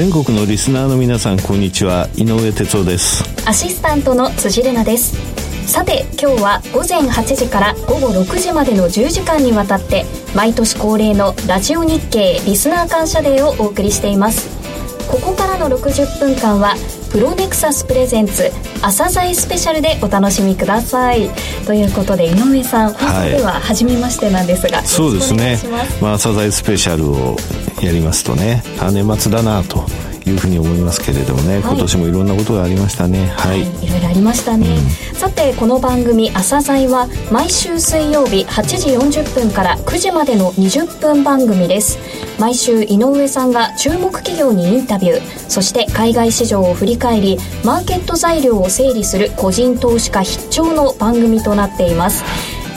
全国のリスナーの皆さんこんにちは。井上哲夫です。アシスタントの辻れなです。さて今日は午前8時から午後6時までの10時間にわたって毎年恒例のラジオ日経リスナー感謝デーをお送りしています。ここからの60分間はプロネクサスプレゼンツ朝鮮スペシャルでお楽しみください。ということで井上さん本日では初めましてなんですが、はい、そうですね。まあ朝鮮スペシャルをやりますとね。あ年末だなというふうに思いますけれどもね、はい、今年もいろんなことがありましたね。はい、はい、いろいろありましたね、うん、さてこの番組「朝鮮は毎週水曜日8時40分から9時までの20分番組です。毎週井上さんが注目企業にインタビュー。そして海外市場を振り返りマーケット材料を整理する個人投資家必聴の番組となっています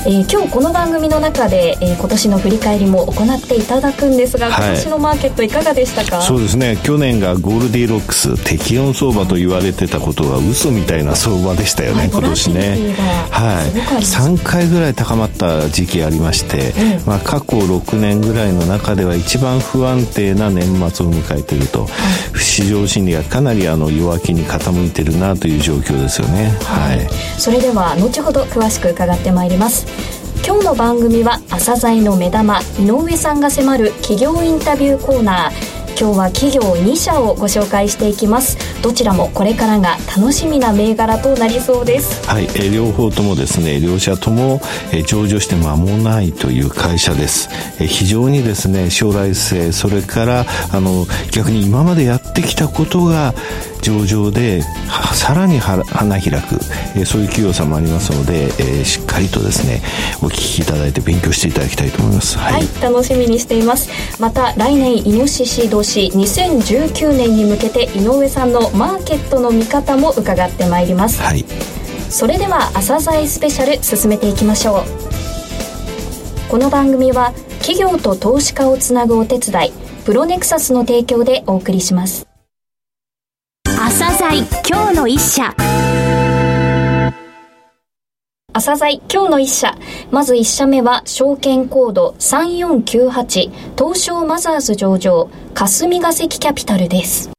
えー、今日この番組の中で、えー、今年の振り返りも行っていただくんですが、はい、今年のマーケットいかがでしたか？そうですね。去年がゴールディロックス適温相場と言われてたことが嘘みたいな相場でしたよね、はい、今年ね。はい。3回ぐらい高まった時期ありまして、うん、まあ、過去6年ぐらいの中では一番不安定な年末を迎えていると、はい、市場心理がかなりあの弱気に傾いてるなという状況ですよね。はい、それでは後ほど詳しく伺ってまいります今日の番組は朝鮮の目玉井上さんが迫る企業インタビューコーナー今日は企業2社をご紹介していきます。どちらもこれからが楽しみな銘柄となりそうです。はい、え両方ともですね両社とも、え上場して間もないという会社です、え非常にですね将来性それからあの逆に今までやってきたことが上場でさらに花開く、えそういう企業さんもありますので、えしっかりとですねお聞きいただいて勉強していただきたいと思います、はい、はい、楽しみにしています。また来年イノシシ年2019年に向けて井上さんのマーケットの見方も伺ってまいります、はい、それでは朝鮮スペシャル進めていきましょう。この番組は企業と投資家をつなぐお手伝いプロネクサスの提供でお送りします。朝鮮今日の一社朝鮮今日の一社。まず一社目は、証券コード3498、東証マザーズ上場、霞ヶ関キャピタルです。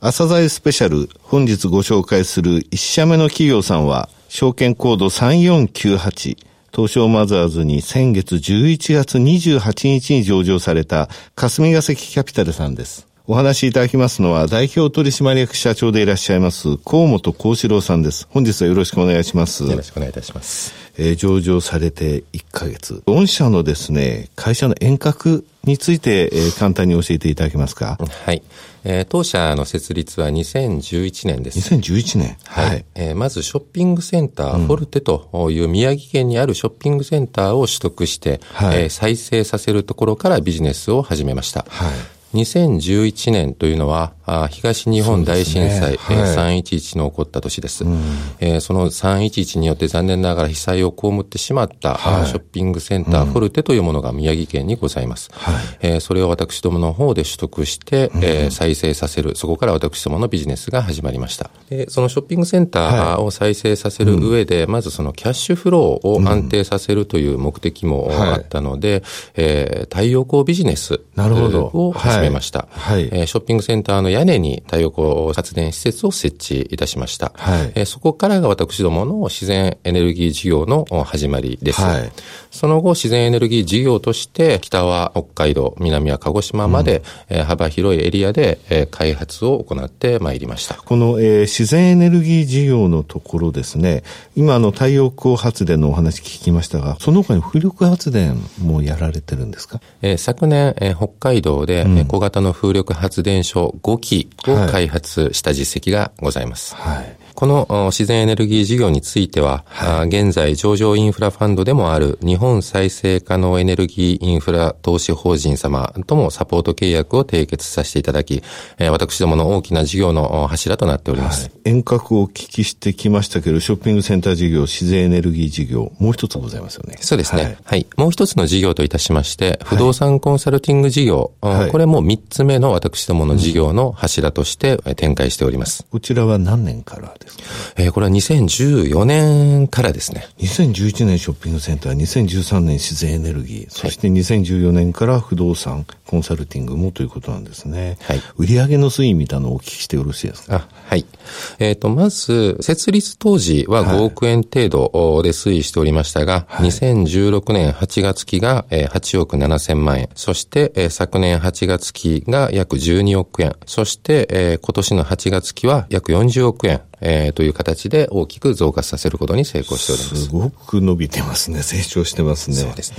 朝鮮スペシャル、本日ご紹介する一社目の企業さんは、証券コード3498、東証マザーズに先月11月28日に上場された霞ヶ関キャピタルさんです。お話しいただきますのは、代表取締役社長でいらっしゃいます、河本幸四郎さんです。本日はよろしくお願いします。よろしくお願いいたします。えー、上場されて1ヶ月。御社のですね、会社の遠隔について、えー、簡単に教えていただけますか？はい。えー、当社の設立は2011年です。2011年はい。はい、えー、まずショッピングセンター、フォルテという宮城県にあるショッピングセンターを取得して、はい、えー、再生させるところからビジネスを始めました。はい2011年というのは、東日本大震災、ね。はい、311の起こった年です、うん、えー、その311によって残念ながら被災を被ってしまった、はい、ショッピングセンターフォルテというものが宮城県にございます。はい、えー、それを私どもの方で取得して、うん、えー、再生させる、そこから私どものビジネスが始まりました。でそのショッピングセンターを再生させる上で、まずそのキャッシュフローを安定させるという目的もあったので、うん、えー、太陽光ビジネスを始めました。はい、えー、ショッピングセンターの屋根に太陽光発電施設を設置いたしました。はい、えー、そこからが私どもの自然エネルギー事業の始まりです。はい、その後、自然エネルギー事業として、北は北海道、南は鹿児島まで、うん、えー、幅広いエリアで、えー、開発を行ってまいりました。この、えー、自然エネルギー事業のところですね、今の太陽光発電のお話聞きましたが、その他に風力発電もやられてるんですか、えー、昨年、えー、北海道で、うん、小型の風力発電所5基を開発した実績がございます。はい、この自然エネルギー事業については、はい、現在上場インフラファンドでもある日本再生可能エネルギーインフラ投資法人様ともサポート契約を締結させていただき、私どもの大きな事業の柱となっております。はい、遠隔をお聞きしてきましたけど、ショッピングセンター事業、自然エネルギー事業、もう一つございますよね。そうですね。はい。はい、もう一つの事業といたしまして、不動産コンサルティング事業、これも三つ目の私どもの事業の柱として展開しております。こちらは何年からですですかえー、これは2014年からですね。2011年ショッピングセンター、2013年自然エネルギー、そして2014年から不動産、コンサルティングもということなんですね。はい。売上の推移みたいなのをお聞きしてよろしいですか？あ、はい。えっ、ー、と、まず、設立当時は5億円程度で推移しておりましたが、はい、2016年8月期が8億7千万円、そして昨年8月期が約12億円、そして今年の8月期は約40億円、えー、という形で大きく増加させることに成功しております。すごく伸びてますね。成長してますね。そうですね。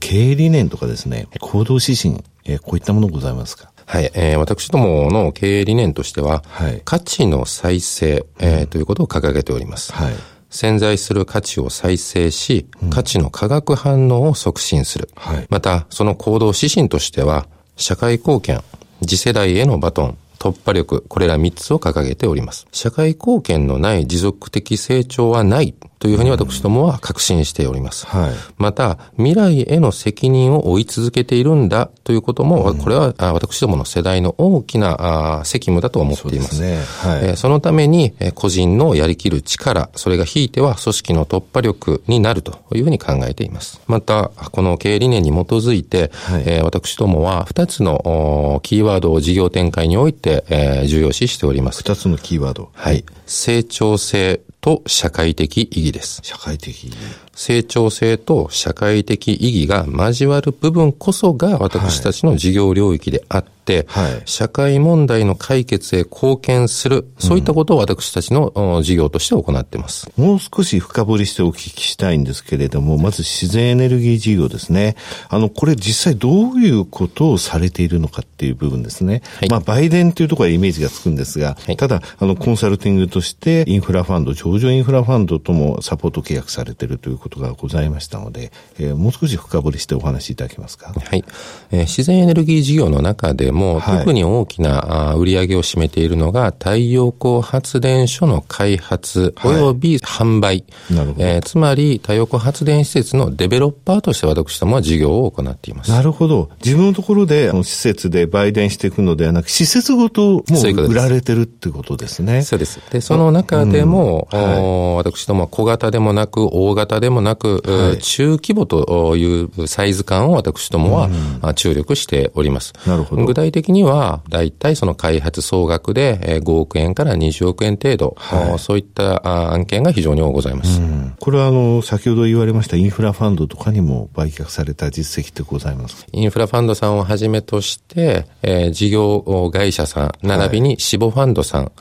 経営理念とかですね、行動指針、えー、こういったものございますか？はい、えー、私どもの経営理念としては、はい、価値の再生、えー、ということを掲げております。はい潜在する価値を再生し、価値の化学反応を促進する。はい、また、その行動指針としては、社会貢献、次世代へのバトン、突破力、これら3つを掲げております。社会貢献のない持続的成長はないというふうに私どもは確信しております。はい、また、未来への責任を負い続けているんだということも、これは私どもの世代の大きな責務だと思っています。そねはい、そのために、個人のやりきる力、それがひいては組織の突破力になるというふうに考えています。また、この経営理念に基づいて、はい、私どもは2つのキーワードを事業展開において重要視しております。2つのキーワード。はい。成長性と社会的意義です。社会的意義。成長性と社会的意義が交わる部分こそが私たちの事業領域であって、はい、社会問題の解決へ貢献する、そういったことを私たちの事業として行っています。もう少し深掘りしてお聞きしたいんですけれども、まず自然エネルギー事業ですね。あの、これ実際どういうことをされているのかっていう部分ですね。はい、まあ、売電というところはイメージがつくんですが、はい、ただ、あの、コンサルティングとしてインフラファンド、上場インフラファンドともサポート契約されているということがございましたので、えー、もう少し深掘りしてお話しいただけますか？はい。えー、自然エネルギー事業の中でも、はい、特に大きな売り上げを占めているのが、太陽光発電所の開発及び販売。はい、なるほど。えー、つまり、太陽光発電施設のデベロッパーとして私どもは事業を行っています。なるほど。自分のところで、施設で売電していくのではなく、施設ごともう売られてるってことですね。そうです。で、その中でも、うんはい、私どもは小型でもなく、大型でもなく、はい、中規模というサイズ感を私どもは注力しております。なるほど。具体的には、大体その開発総額で5億円から20億円程度、はい、そういった案件が非常に多ございます。これはあの、先ほど言われましたインフラファンドとかにも売却された実績ってございますインフラファンドさんをはじめとして、えー、事業会社さん、並びに死亡ファンドさん、はい、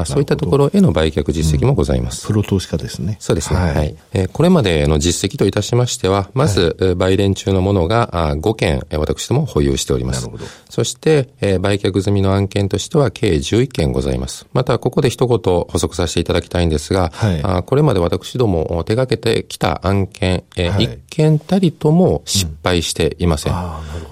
あそういったところへの売却実績もございます。うん、プロ投資家ですね。そうですね。はい。はい、えー、これまでの実績といたしましては、まず、はい、売電中のものが5件、私ども保有しております。そして、えー、売却済みの案件としては計11件ございます。また、ここで一言補足させていただきたいんですが、はい、あこれまで私ども手掛けてきた案件、えーはい、1件たりとも失敗していません。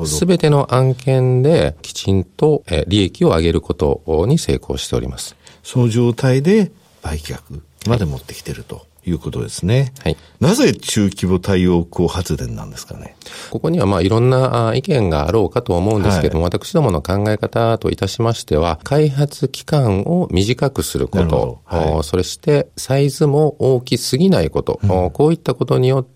す、う、べ、ん、ての案件できちんと、えー、利益を上げることに成功しております。その状態で売却まで持ってきてると。いうことですね。はい。なぜ中規模太陽光発電なんですかね？ここにはまあいろんな意見があろうかと思うんですけども、はい、私どもの考え方といたしましては、開発期間を短くすること、はい、そしてサイズも大きすぎないこと、うん、こういったことによって、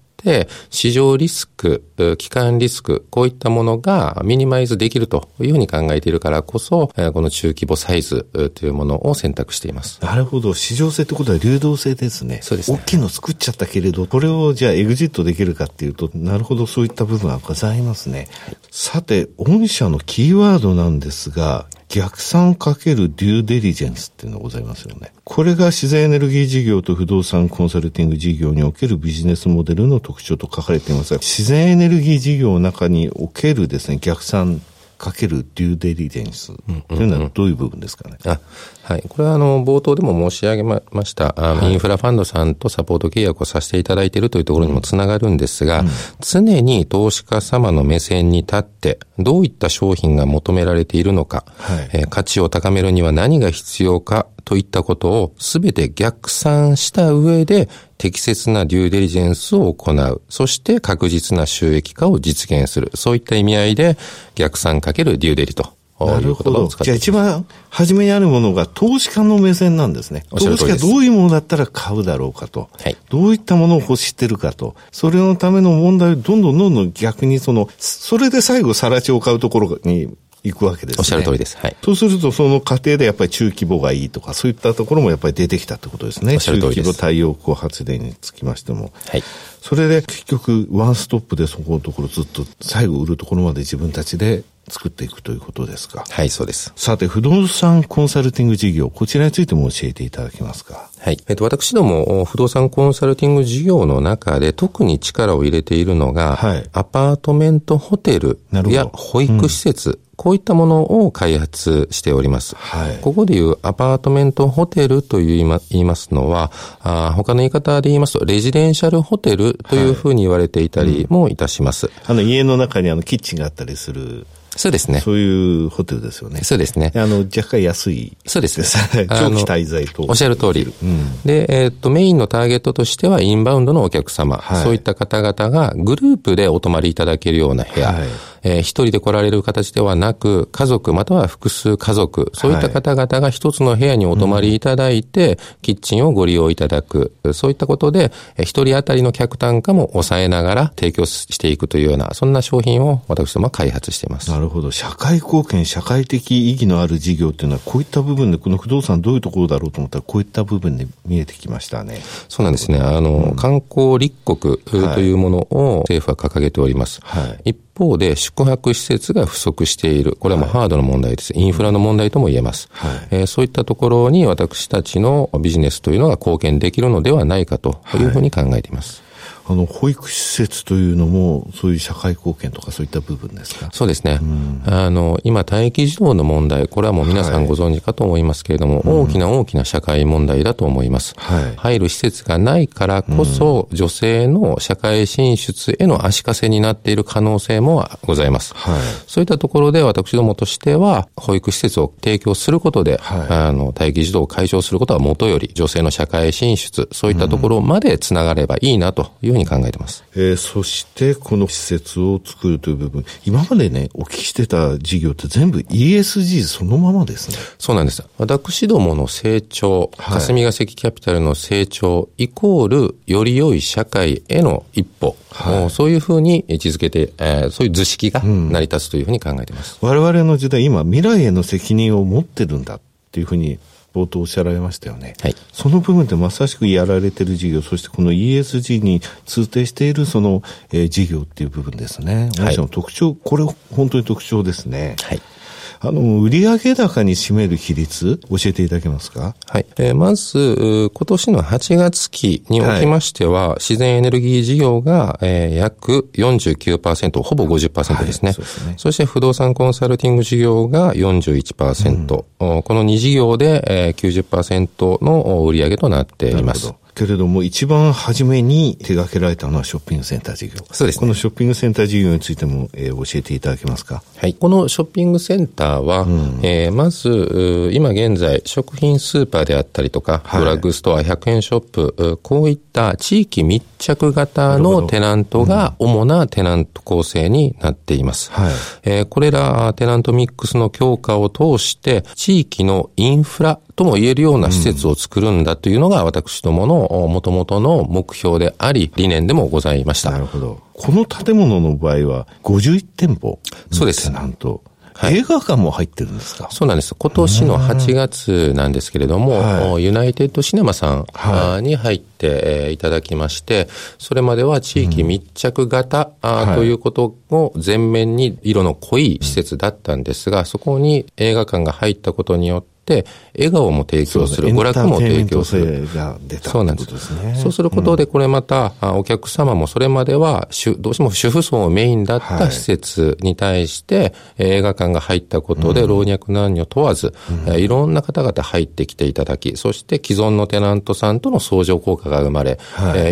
市場リスク、機関リスク、こういったものがミニマイズできるというふうに考えているからこそ、この中規模サイズというものを選択しています。なるほど。市場性ってことは流動性ですね。そうですね。大きいの作っちゃったけれど、これをじゃあエグジットできるかっていうと、なるほどそういった部分はございますね。はい、さて、御社のキーワードなんですが、逆算かけるデューデリジェンスっていうのがございますよね。これが自然エネルギー事業と不動産コンサルティング事業におけるビジネスモデルの特徴と書かれていますが、自然エネルギー事業の中におけるですね、逆算かけるデューデリジェンスというのはどういう部分ですかね？うんうんうん、はい。これは、あの、冒頭でも申し上げました、はい、インフラファンドさんとサポート契約をさせていただいているというところにもつながるんですが、うん、常に投資家様の目線に立って、どういった商品が求められているのか、はい、えー、価値を高めるには何が必要かといったことをすべて逆算した上で適切なデューデリジェンスを行う。そして確実な収益化を実現する。そういった意味合いで逆算かけるデューデリという言葉を使ってじゃあ一番初めにあるものが投資家の目線なんですね。投資家どういうものだったら買うだろうかと。はい、どういったものを欲してるかと。それのための問題をどんどんどんどん逆にその、それで最後さら地を買うところに行くわけですね。おっしゃる通りです。はい。そうすると、その過程でやっぱり中規模がいいとか、そういったところもやっぱり出てきたってことですね。おっしゃる通り中規模太陽光発電につきましても。はい。それで結局、ワンストップでそこのところずっと最後売るところまで自分たちで作っていくということですか？はい、そうです。さて、不動産コンサルティング事業、こちらについても教えていただけますか？はい。えっと、私ども、不動産コンサルティング事業の中で特に力を入れているのが、はい、アパートメントホテルや保育施設、うん、こういったものを開発しております。はい、ここでいうアパートメントホテルと言いますのは、あ他の言い方で言いますと、レジデンシャルホテルというふうに言われていたりもいたします。はいうん、あの、家の中にあの、キッチンがあったりする。そうですね。そういうホテルですよね。そうですね。あの、若干安い。そうです。長期滞在と。おっしゃる通り。うん、で、えー、っと、メインのターゲットとしては、インバウンドのお客様、はい、そういった方々がグループでお泊まりいただけるような部屋、はいえー、一人で来られる形ではなく、家族または複数家族、そういった方々が一つの部屋にお泊まりいただいて、うん、キッチンをご利用いただく、そういったことで、一人当たりの客単価も抑えながら提供していくというような、そんな商品を私どもは開発しています。なるほど。社会貢献、社会的意義のある事業っていうのは、こういった部分で、この不動産どういうところだろうと思ったら、こういった部分で見えてきましたね。そうなんですね。あの、うん、観光立国というものを政府は掲げております。はい、一方で宿泊施設が不足している。これはもうハードの問題です。インフラの問題とも言えます。はい、えー、そういったところに私たちのビジネスというのが貢献できるのではないかというふうに考えています。はいあの、保育施設というのも、そういう社会貢献とかそういった部分ですか？そうですね。うん、あの、今、待機児童の問題、これはもう皆さんご存知かと思いますけれども、はい、大きな大きな社会問題だと思います。はい、入る施設がないからこそ、うん、女性の社会進出への足かせになっている可能性もございます。はい、そういったところで、私どもとしては、保育施設を提供することで、はい、あの、待機児童を解消することはもとより、女性の社会進出、そういったところまでつながればいいなというに考えてます。えー、そしてこの施設を作るという部分、今までね、お聞きしてた事業って全部 ESG そのままですね。そうなんです。私どもの成長、霞が関キャピタルの成長、イコール、より良い社会への一歩、はい、そういうふうに位置づけて、えー、そういう図式が成り立つというふうに考えています。うん、我々の時代、今、未来への責任を持ってるんだっていうふうに冒頭おっしゃられましたよね。はい。その部分でまさしくやられてる事業、そしてこの ESG に通底しているその、えー、事業っていう部分ですね。はい。特徴、これ本当に特徴ですね。はい。あの、売上高に占める比率、教えていただけますか？はい。えー、まず、今年の8月期におきましては、はい、自然エネルギー事業が、えー、約49%、ほぼ50%ですね。はい、そうですね。そして不動産コンサルティング事業が41%。うん、この2事業で、えー、90%の売上となっています。けれども、一番初めに手掛けられたのはショッピングセンター事業。そうです、ね、このショッピングセンター事業についても、えー、教えていただけますか？はい。このショッピングセンターは、うん、えー、まず、今現在、食品スーパーであったりとか、はい、ドラッグストア、100円ショップ、こういった地域密着型のテナントが主なテナント構成になっています。はい、えー、これらテナントミックスの強化を通して、地域のインフラとも言えるような施設を作るんだというのが私どもの元々の目標であり、理念でもございました。なるほど。この建物の場合は51店舗。そうです。なんと。はい、映画館も入ってるんですかそうなんです。今年の8月なんですけれども、ユナイテッドシネマさんに入っていただきまして、それまでは地域密着型、ということを前面に色の濃い施設だったんですが、そこに映画館が入ったことによって、笑顔も提供する、娯楽も提供する。そうなんです。そうすることで、これまた、お客様もそれまでは、どうしても主婦層メインだった施設に対して、映画館が入ったことで、老若男女問わず、いろんな方々入ってきていただき、そして既存のテナントさんとの相乗効果が生まれ、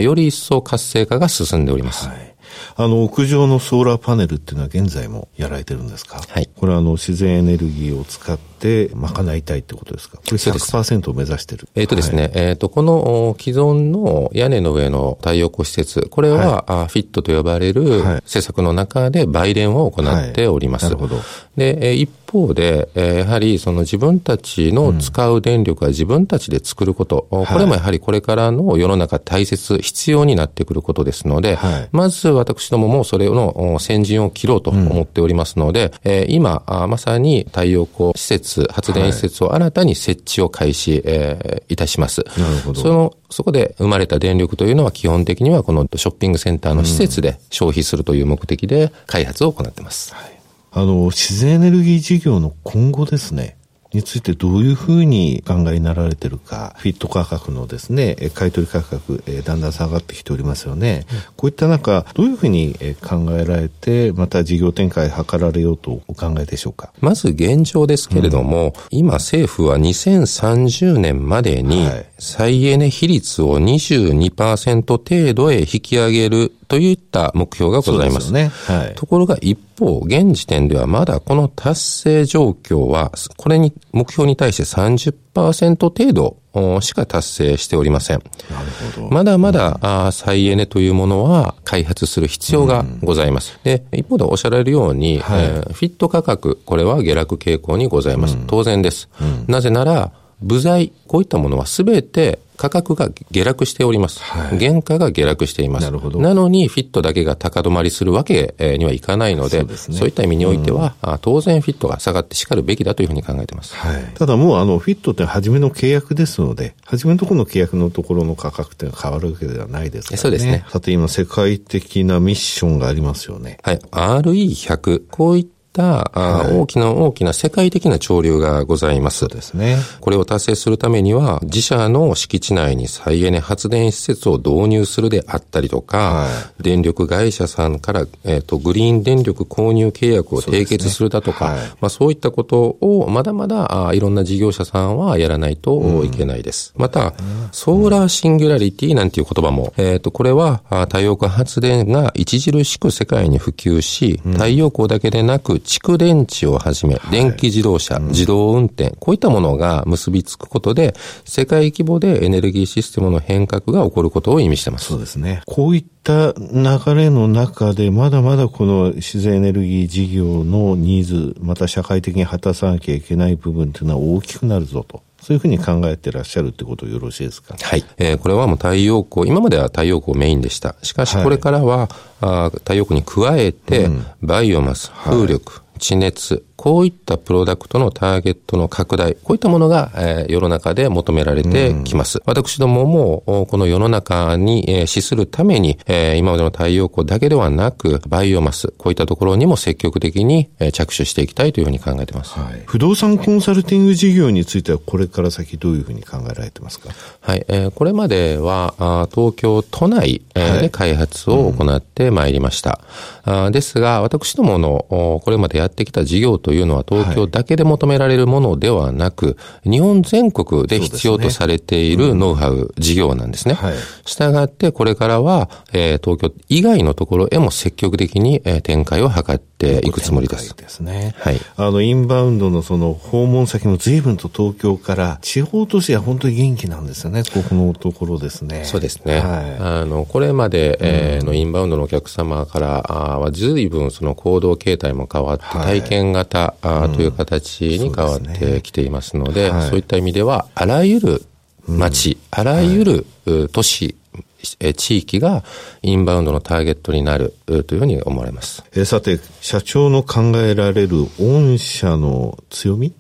より一層活性化が進んでおります。はいあの、屋上のソーラーパネルっていうのは現在もやられてるんですか？はい。これはあの、自然エネルギーを使って賄いたいってことですか？これ100%を目指してる。えっ、ー、とですね、はい、えっ、ー、と、この既存の屋根の上の太陽光施設、これは、はい、フィットと呼ばれる施策の中で売電を行っております。はい、なるほど。で、一方で、えー、やはりその自分たちの使う電力は自分たちで作ること、うん、これもやはりこれからの世の中大切、必要になってくることですので、はい、まず私どももそれの先陣を切ろうと思っておりますので、うん、えー、今、まさに太陽光施設、発電施設を新たに設置を開始、えー、いたします。なるほど。その、そこで生まれた電力というのは基本的にはこのショッピングセンターの施設で消費するという目的で開発を行っています。はいあの、自然エネルギー事業の今後ですね、についてどういうふうに考えになられてるか、フィット価格のですね、買取価格、えだんだん下がってきておりますよね。うん、こういった中、どういうふうに考えられて、また事業展開図られようとお考えでしょうか？まず現状ですけれども、うん、今政府は2030年までに、再エネ比率を22%程度へ引き上げるといった目標がございます。すねはい、ところが一方、現時点ではまだこの達成状況は、これに、目標に対して30%程度しか達成しておりません。なるほど。まだまだ、うん、再エネというものは開発する必要がございます。うん、で、一方でおっしゃられるように、はい、えー、フィット価格、これは下落傾向にございます。うん、当然です。なぜなら、部材、こういったものはすべて価格が下落しております。はい、原価が下落しています。なるほど。なのに、フィットだけが高止まりするわけにはいかないので、そう、ね,、いった意味においては、うん、当然フィットが下がってしかるべきだというふうに考えています。はい、ただもう、あの、フィットって初めの契約ですので、初めのところの契約のところの価格って変わるわけではないですからね。そうですね。さて今、世界的なミッションがありますよね。はい。RE100。こういった、はい、大きな大きな世界的な潮流がございます。ですね。これを達成するためには、自社の敷地内に再エネ発電施設を導入するであったりとか、はい、電力会社さんから、えっ、ー、と、グリーン電力購入契約を締結するだとか、そう、ね。はい、まあ、そういったことをまだまだあいろんな事業者さんはやらないといけないです。うん、また、ソーラーシンギュラリティなんていう言葉も、えっ、ー、と、これは太陽光発電が著しく世界に普及し、太陽光だけでなく蓄電池をはじめ、電気自動車、はい、自動運転、こういったものが結びつくことで、世界規模でエネルギーシステムの変革が起こることを意味してます。そうですね。こういった流れの中で、まだまだこの自然エネルギー事業のニーズ、また社会的に果たさなきゃいけない部分というのは大きくなるぞと。そういうふうに考えてらっしゃるってことよろしいですか？はい。えー、これはもう太陽光、今までは太陽光メインでした。しかしこれからは、はい、あ太陽光に加えて、バイオマス、風力、はい地熱、こういったプロダクトのターゲットの拡大、こういったものが、えー、世の中で求められてきます。うん、私どもも、この世の中に、えー、資するために、えー、今までの太陽光だけではなく、バイオマス、こういったところにも積極的に、えー、着手していきたいというふうに考えています、はい。不動産コンサルティング事業については、これから先どういうふうに考えられてますか？はい、えー、これまでは、あ東京都内、えー、で開発を行ってまいりました。うん、あですが、私どもの、これまでやってきた事業というのは東京だけで求められるものではなく、日本全国で必要とされているノウハウ、事業なんですね。はい、したがって、これからは、えー、東京以外のところへも積極的に、えー、展開を図っていくつもりです。ですね。はい。あの、インバウンドのその訪問先も随分と東京から地方都市は本当に元気なんですよね、ここのところですね。そうですね。はい、あの、これまで、えー、のインバウンドのお客様からは随分その行動形態も変わって、体験型、あという形に変わってきていますので、そう、ねはい、そういった意味では、あらゆる町、うん、あらゆる都市、地域がインバウンドのターゲットになるというふうに思われます。えさて、社長の考えられる御社の強み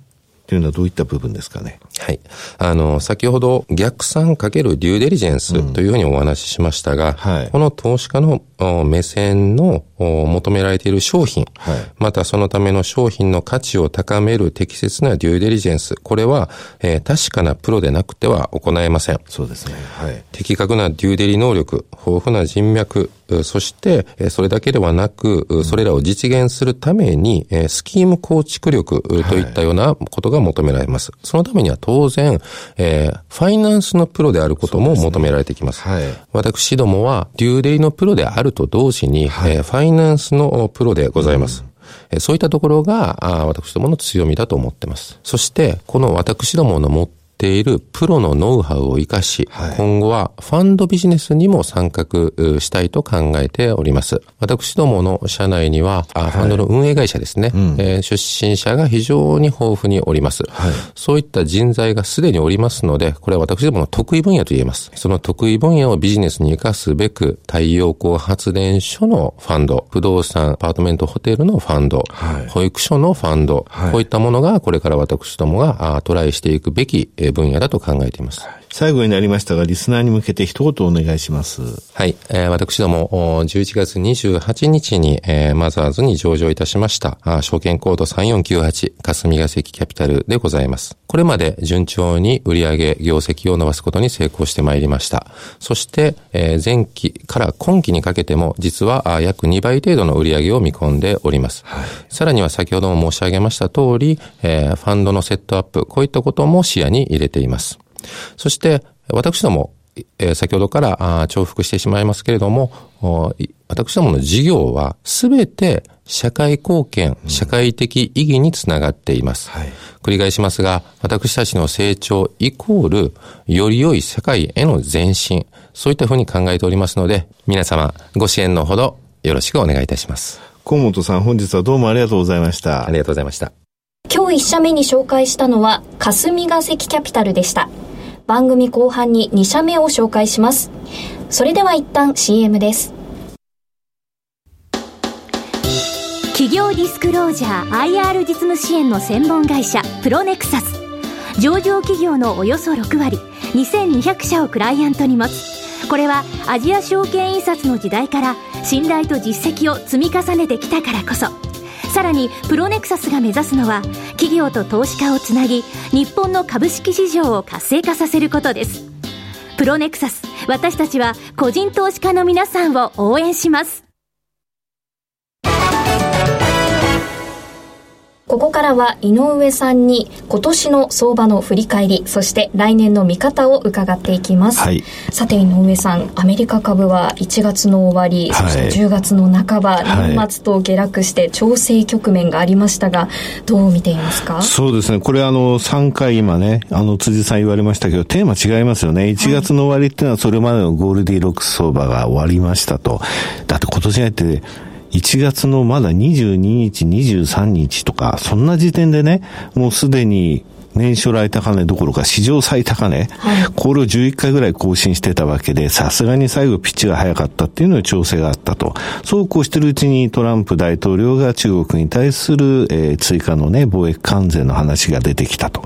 というのはどういった部分ですかね？はい。あの、先ほど逆算かけるデューデリジェンスというふうにお話ししましたが、うんはい、この投資家の目線の求められている商品、はい、またそのための商品の価値を高める適切なデューデリジェンス、これは、えー、確かなプロでなくては行えません。そうですね。はい。的確なデューデリ能力、豊富な人脈、そして、それだけではなく、それらを実現するために、スキーム構築力といったようなことが求められます。はい、そのためには当然、えー、ファイナンスのプロであることも求められてきます。すねはい、私どもは、デューデリのプロであると同時に、はい、えー、ファイナンスのプロでございます。うん、そういったところが、私どもの強みだと思っています。そして、この私どもの持っっているプロのノウハウを活かし、はい、今後はファンドビジネスにも参画したいと考えております。私どもの社内には、はい、ファンドの運営会社ですね、うん、えー、出身者が非常に豊富におります。はい、そういった人材がすでにおりますので、これは私どもの得意分野と言えます。その得意分野をビジネスに活かすべく、太陽光発電所のファンド、不動産、アパートメントホテルのファンド、保育所のファンド、こういったものがこれから私どもがトライしていくべき分野だと考えています。最後になりましたが、リスナーに向けて一言お願いします。はい。えー、私ども、11月28日に、えー、マザーズに上場いたしました、あ証券コード3498、霞ヶ関キャピタルでございます。これまで順調に売上業績を伸ばすことに成功してまいりました。そして、えー、前期から今期にかけても、実はあ約2倍程度の売上を見込んでおります。はい、さらには先ほども申し上げました通り、えー、ファンドのセットアップ、こういったことも視野に入れています。そして、私ども、えー、先ほどから重複してしまいますけれども、私どもの事業はすべて社会貢献、社会的意義につながっています。はい、繰り返しますが、私たちの成長イコール、より良い社会への前進、そういったふうに考えておりますので、皆様ご支援のほどよろしくお願いいたします。河本さん、本日はどうもありがとうございました。ありがとうございました。今日一社目に紹介したのは、霞ヶ関キャピタルでした。番組後半に2社目を紹介します。それでは一旦 CM です。企業ディスクロージャー IR 実務支援の専門会社プロネクサス上場企業のおよそ6割2200社をクライアントに持つこれはアジア証券印刷の時代から信頼と実績を積み重ねてきたからこそさらにプロネクサスが目指すのは企業と投資家をつなぎ日本の株式市場を活性化させることです。プロネクサス私たちは個人投資家の皆さんを応援します。ここからは井上さんに今年の相場の振り返り、そして来年の見方を伺っていきます。はい、さて井上さん、アメリカ株は1月の終わり、そして10月の半ば、はい、年末と下落して調整局面がありましたが、どう見ていますか？そうですね。これあの、3回今ね、あの、辻さん言われましたけど、テーマ違いますよね。1月の終わりっていうのはそれまでのゴールディロックス相場が終わりましたと。だって今年入って1月のまだ22日、23日とか、そんな時点でね、もうすでに年初来高値どころか史上最高値、はい、これを11回ぐらい更新してたわけで、さすがに最後ピッチが早かったっていうのに調整があったと。そうこうしてるうちにトランプ大統領が中国に対する、えー、追加のね、貿易関税の話が出てきたと。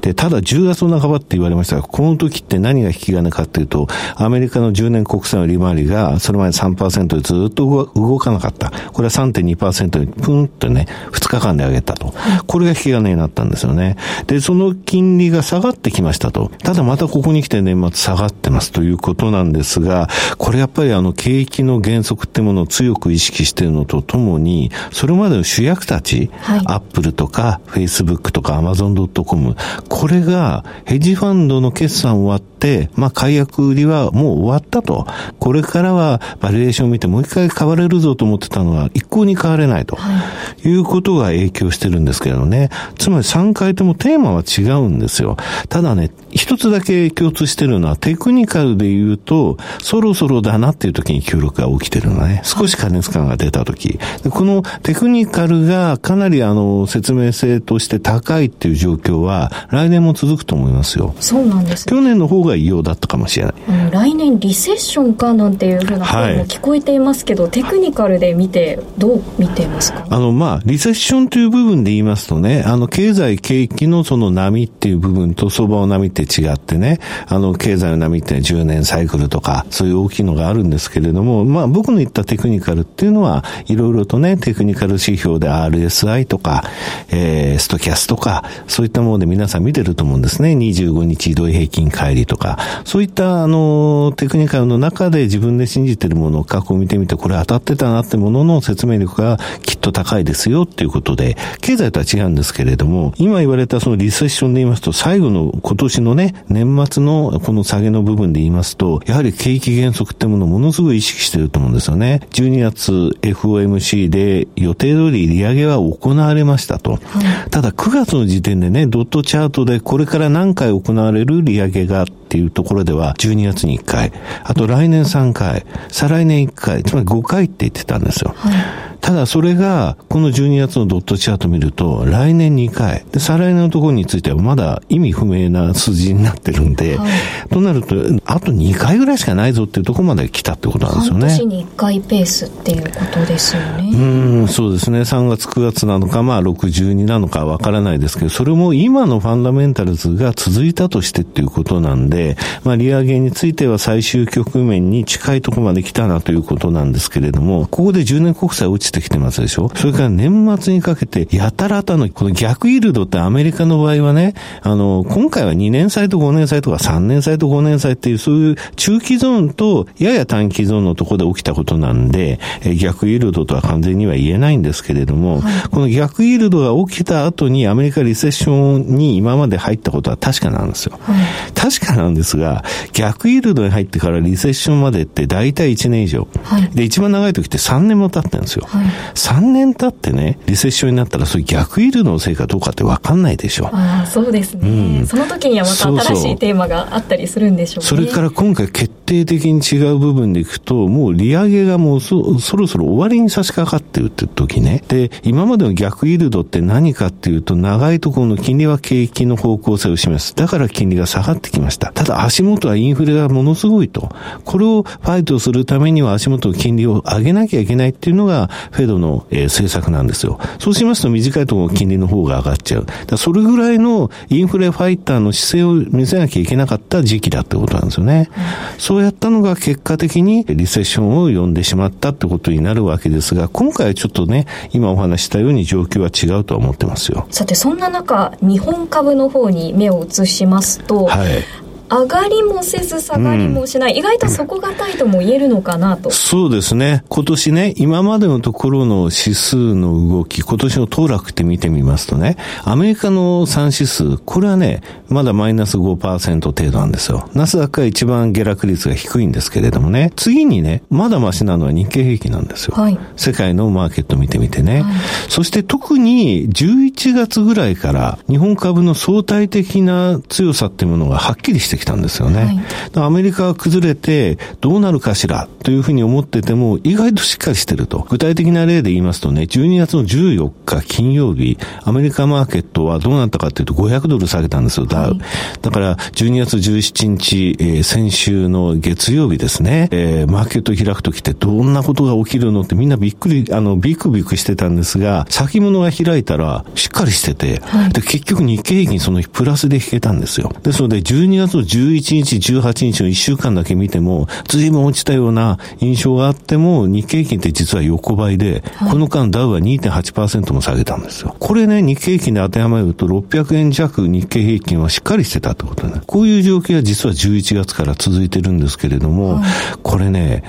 で、ただ10月の半ばって言われましたが、この時って何が引き金かっていうと、アメリカの10年国債の利回りがそれまで3%でずっと動かなかった。これは3.2%にプンとね、2日間で上げたと。これが引き金になったんですよね。で、その金利が下がってきましたと。ただまたここに来て年末下がってますということなんですが、これやっぱりあの景気の減速ってものを強く意識しているのとともに、それまでの主役たち、はい、アップルとかフェイスブックとかアマゾンドットコム、これがヘッジファンドの決算終わって、まあ解約売りはもう終わったと。これからはバリエーションを見てもう一回買われるぞと思ってたのは一向に買われないと、はい、いうことが影響してるんですけどね。つまり3回ともテーマは違うんですよ。ただね、一つだけ共通してるのはテクニカルで言うと、そろそろだなっていう時に急力が起きてるのね。少し加熱感が出た時。このテクニカルがかなりあの説明性として高いっていう状況は来年も続くと思いますよ。そうなんです、ね、去年の方が異様だったかもしれない。うん、来年リセッションかなんていうふうな声も聞こえていますけど、はい、テクニカルで見てどう見ていますか？あのまあリセッションという部分で言いますとね、あの経済景気のその波っていう部分と相場の波って違ってね、あの、経済の波って10年サイクルとか、そういう大きいのがあるんですけれども、まあ僕の言ったテクニカルっていうのは、いろいろとね、テクニカル指標で RSI とか、えー、ストキャスとか、そういったもので皆さん見てると思うんですね。25日移動平均乖離とか、そういったあの、テクニカルの中で自分で信じてるものを過去を見てみて、これ当たってたなってものの説明力がきっと高いですよっていうことで、経済とは違うんですけれども、今言われたそのリセッションで言いますと、最後の今年のね、年末のこの下げの部分で言いますと、やはり景気減速ってものをものすごい意識してると思うんですよね。12月 FOMC で予定通り利上げは行われましたと。はい、ただ9月の時点でね、ドットチャートでこれから何回行われる利上げがっていうところでは、12月に1回、あと来年3回、再来年1回、つまり5回って言ってたんですよ。はいただそれが、この12月のドットチャート見ると、来年2回、で、再来年のところについてはまだ意味不明な数字になってるんで、はい、となると、あと2回ぐらいしかないぞっていうところまで来たってことなんですよね。半年に1回ペースっていうことですよね。うん、そうですね。3月9月なのか、まあ62なのかわからないですけど、それも今のファンダメンタルズが続いたとしてっていうことなんで、まあ利上げについては最終局面に近いところまで来たなということなんですけれども、ここで10年国債落ちてきてますでしょ？それから年末にかけて、やたらたの、この逆イールドってアメリカの場合はね、あの、今回は2年債と5年債とか3年債と5年債っていう、そういう中期ゾーンとやや短期ゾーンのところで起きたことなんで、逆イールドとは完全には言えないんですけれども、はい、この逆イールドが起きた後にアメリカリセッションに今まで入ったことは確かなんですよ。はい、確かなんですが、逆イールドに入ってからリセッションまでって大体1年以上。はい、で、一番長い時って3年も経ってるんですよ。3年経ってね、リセッションになったら、そういう逆イールドのせいかどうかって分かんないでしょ。ああ、そうですね、うん、その時にはまた新しいテーマがあったりするんでしょうね。それから今回決定的に違う部分でいくと、もう利上げがもうそそろそろ終わりに差し掛かってるって時ね。で、今までの逆イールドって何かっていうと、長いところの金利は景気の方向性を示す。だから金利が下がってきました。ただ足元はインフレがものすごいと。これをファイトするためには足元の金利を上げなきゃいけないっていうのが、フェドの、えー、政策なんですよ。そうしますと短いところ金利の方が上がっちゃう。だそれぐらいのインフレファイターの姿勢を見せなきゃいけなかった時期だってことなんですよね。うん、そうやったのが結果的にリセッションを呼んでしまったってことになるわけですが、今回はちょっとね、今お話したように状況は違うとは思ってますよ。さて、そんな中、日本株の方に目を移しますと、はい、上がりもせず下がりもしない、うん、意外と底堅いとも言えるのかなと。そうですね。今年ね、今までのところの指数の動き、今年の騰落って見てみますとね、アメリカの3指数、これはね、まだマイナス5%程度なんですよ。ナスダックが一番下落率が低いんですけれどもね、次にね、まだマシなのは日経平均なんですよ。はい、世界のマーケット見てみてね。はい、そして特に11月ぐらいから日本株の相対的な強さっていうものがはっきりしてきたんですよね。はい、アメリカが崩れてどうなるかしらというふうに思ってても意外としっかりしてると。具体的な例で言いますとね、12月の14日金曜日、アメリカマーケットはどうなったかというと500ドル下げたんですよ、ダウ。はい、だから12月17日、えー、先週の月曜日ですね、えー、マーケット開くときってどんなことが起きるのってみんなびっくり、あの、ビクビクしてたんですが、先物が開いたらしっかりしてて、はい、で、結局日経平均その日プラスで引けたんですよ。ですので12月の11日、18日の1週間だけ見ても、随分落ちたような印象があっても、日経平均って実は横ばいで、はい、この間ダウは2.8%も下げたんですよ。これね、日経平均で当てはまると600円弱日経平均はしっかりしてたってことね。こういう状況は実は11月から続いてるんですけれども、はい、これね、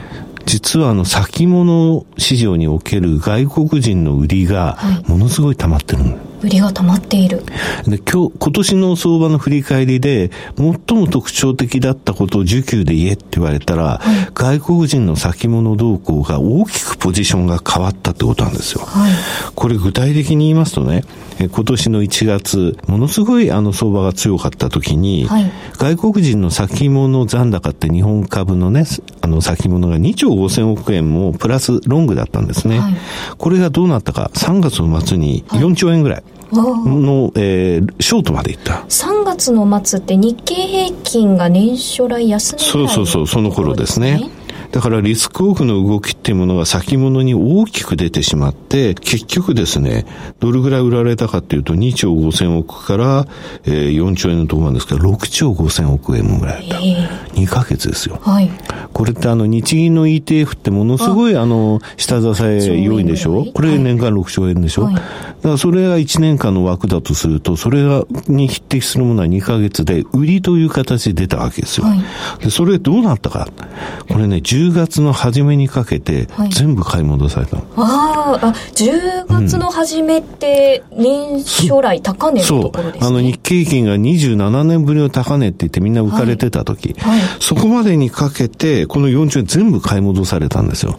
実はあの先物市場における外国人の売りがものすごい溜まってる、はい売りが溜まっている。で、今日、今年の相場の振り返りで、最も特徴的だったことを需給で言えって言われたら、はい、外国人の先物動向が大きくポジションが変わったってことなんですよ。はい、これ具体的に言いますとね、今年の1月、ものすごいあの相場が強かった時に、はい、外国人の先物残高って日本株のね、あの先物が2兆5000億円もプラスロングだったんですね。はい、これがどうなったか、3月の末に4兆円ぐらい。の、えー、ショートまでいった。3月の末って日経平均が年初来安値そうそうそう、その頃ですね。だからリスクオフの動きっていうものが先物に大きく出てしまって、結局ですね、どれぐらい売られたかっていうと2兆5千億から、えー、4兆円のところなんですけど、6兆5千億円も売られた。えー、2ヶ月ですよ。はい。これってあの日銀の ETF ってものすごいあの下支え良いんでしょ？これ年間6兆円でしょ、はい、だからそれが1年間の枠だとすると、それがに匹敵するものは2ヶ月で売りという形で出たわけですよ。はい、でそれどうなったか。これね、10月の初めにかけて、全部買い戻されたの。ああ、10月の初めって年初来高値のところですね、あの日経平均が27年ぶりの高値って言ってみんな浮かれてた時、はいはい、そこまでにかけて、この4兆円全部買い戻されたんですよ。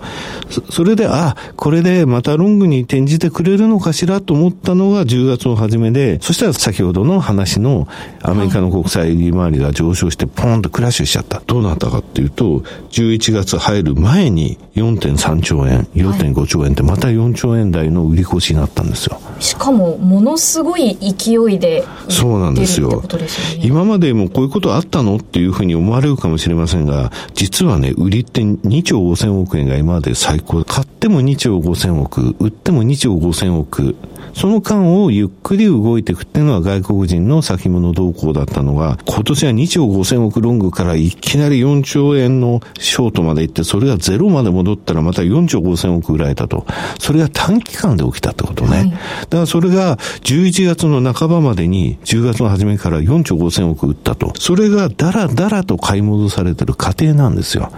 それで、あ、これでまたロングに転じてくれるのかしらとと思ったのが10月の初めで、そしたら先ほどの話のアメリカの国債利回りが上昇してポンとクラッシュしちゃった。どうなったかっていうと、11月入る前に4.3兆円、4.5兆円ってまた4兆円台の売り越しになったんですよ。しかも、ものすごい勢いで、そうなんですよ。今までもこういうことあったのっていうふうに思われるかもしれませんが、実はね、売りって2兆5000億円が今まで最高。買っても2兆5000億、売っても2兆5000億。その間をゆっくり動いていくっていうのは外国人の先物動向だったのが、今年は2兆5000億ロングからいきなり4兆円のショートまで行って、それがゼロまで戻ったらまた4兆5000億売られたと。それが短期間で起きたってことね。はい、だからそれが11月の半ばまでに10月の初めから4兆5000億売ったと。それがだらだらと買い戻されてる過程なんですよ。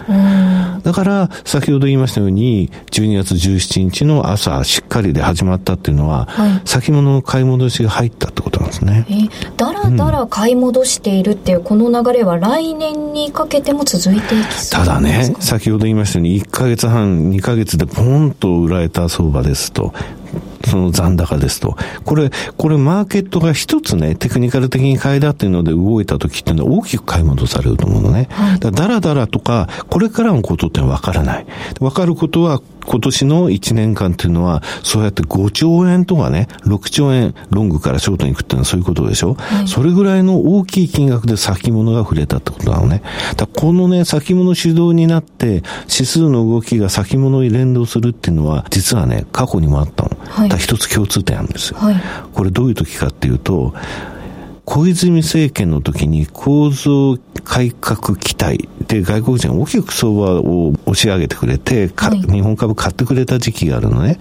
だから、先ほど言いましたように、12月17日の朝しっかりで始まったっていうのは、はい先物の買い戻しが入ったってことなんですね。えだらだら買い戻しているっていうこの流れは来年にかけても続いていきそうただね、先ほど言いましたように1か月半、2か月でポンと売られた相場ですと、その残高ですと。これ、これマーケットが一つね、テクニカル的に買いだっていうので動いた時っていうのは大きく買い戻されると思うのね。だだらだらとか、これからのことってわからない。わかることは、今年の1年間っていうのは、そうやって5兆円とかね、6兆円、ロングからショートに行くっていうのはそういうことでしょ、はい、それぐらいの大きい金額で先物が触れたってことなのね。だこのね、先物主導になって、指数の動きが先物に連動するっていうのは、実はね、過去にもあったの。はい、一つ共通点あるんですよ。はい、これどういう時かっていうと、小泉政権の時に構造改革期待。で外国人が大きく相場を押し上げてくれて、はい、日本株買ってくれた時期があるのね。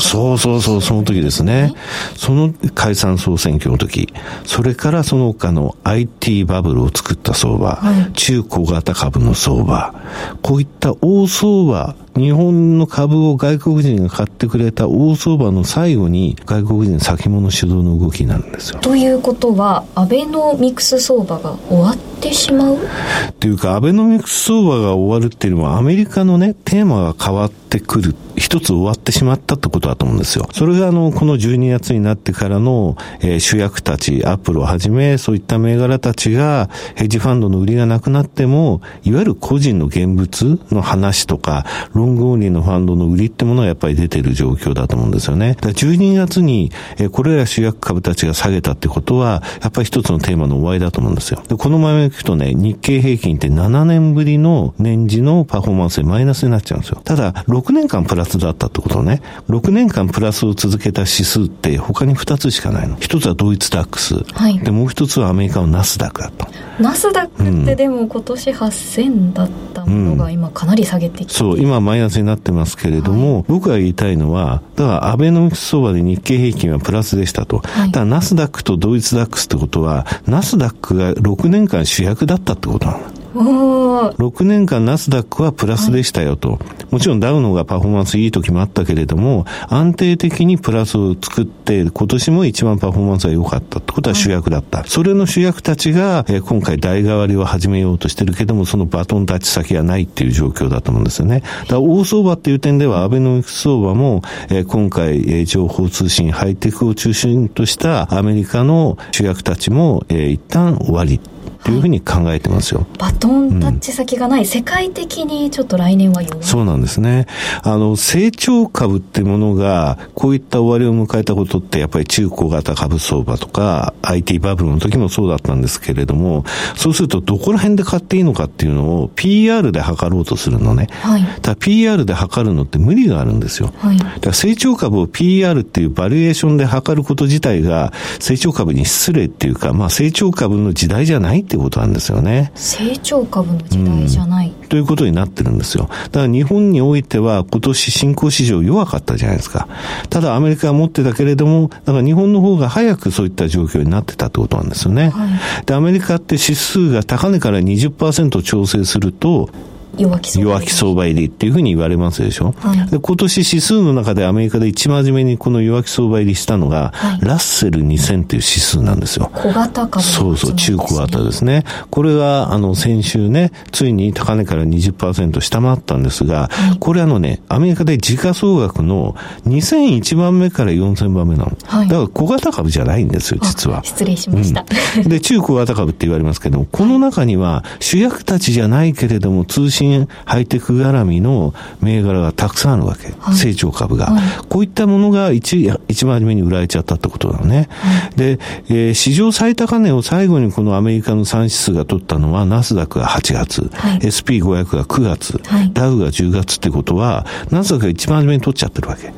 そうそうそう、その時ですね。その解散総選挙の時、それからその他の IT バブルを作った相場、はい、中小型株の相場、こういった大相場日本の株を外国人が買ってくれた大相場の最後に外国人先物主導の動きになるんですよ。ということはアベノミクス相場が終わってしまうっていうかアベノミクス相場が終わるっていうのはアメリカのねテーマが変わってくる一つ終わってしまったってことだと思うんですよ。それがあの、この12月になってからの、えー、主役たち、アップルをはじめ、そういった銘柄たちが、ヘッジファンドの売りがなくなっても、いわゆる個人の現物の話とか、ロングオンリーのファンドの売りってものはやっぱり出てる状況だと思うんですよね。だ12月に、え、これら主役株たちが下げたってことは、やっぱり一つのテーマの終わりだと思うんですよ。でこの前を聞くとね、日経平均って7年ぶりの年次のパフォーマンスでマイナスになっちゃうんですよ。ただ、6年間プラスだったってことね。6年間プラスを続けた指数って他に2つしかないの。一つはドイツダックス。はい、で、もう一つはアメリカのナスダックだと。ナスダックってでも今年8000だったものが今かなり下げてきて、うん、そう、今マイナスになってますけれども、はい、僕が言いたいのは、だからアベノミクス相場で日経平均はプラスでしたと。はい、だからナスダックとドイツダックスってことは、ナスダックが6年間主役だったってことなの。6年間ナスダックはプラスでしたよと。はい、もちろんダウの方がパフォーマンスいい時もあったけれども、安定的にプラスを作って、今年も一番パフォーマンスが良かったってことは主役だった。はい、それの主役たちが、え、今回代替わりを始めようとしてるけども、そのバトンタッチ先がないっていう状況だと思うんですよね。だから大相場っていう点では、アベノミクス相場も、え、今回、え、情報通信、ハイテクを中心としたアメリカの主役たちも、え、一旦終わり。というふうに考えてますよ。バトンタッチ先がない、うん、世界的にちょっと来年は弱い。そうなんですね。あの、成長株っていうものが、こういった終わりを迎えたことって、やっぱり中古型株相場とか、IT バブルの時もそうだったんですけれども、そうするとどこら辺で買っていいのかっていうのを PR で測ろうとするのね。はい。だ PR で測るのって無理があるんですよ。はい。だから成長株を PR っていうバリエーションで測ること自体が、成長株に失礼っていうか、まあ成長株の時代じゃないっていうことなんですよね。成長株の時代じゃない、うん、ということになってるんですよ。だから日本においては今年新興市場弱かったじゃないですか。ただアメリカは持ってたけれども、だから日本の方が早くそういった状況になってたってことなんですよね。はい、で、アメリカって指数が高値から20%調整すると、弱気相場入りっていうふうに言われますでしょ、はい、で今年指数の中でアメリカで一番初めにこの弱気相場入りしたのが、はい、ラッセル2000っていう指数なんですよ。小型株、ね、そうそう、中小型ですね。これが、あの、先週ね、ついに高値から20%下回ったんですが、はい、これあのね、アメリカで時価総額の2001番目から4000番目なの。はい、だから小型株じゃないんですよ、実は。失礼しました。うん、で、中小型株って言われますけども、この中には主役たちじゃないけれども、通信ハイテク絡みの銘柄がたくさんあるわけ。はい、成長株が、はい、こういったものが一一番初めに売られちゃったってことなのね。はい、で、えー、史上最高値を最後にこのアメリカの3指数が取ったのは、ナスダックが8月、はい、SP500 が9月、ダウが10月ってことは、ナスダックが一番初めに取っちゃってるわけ。っ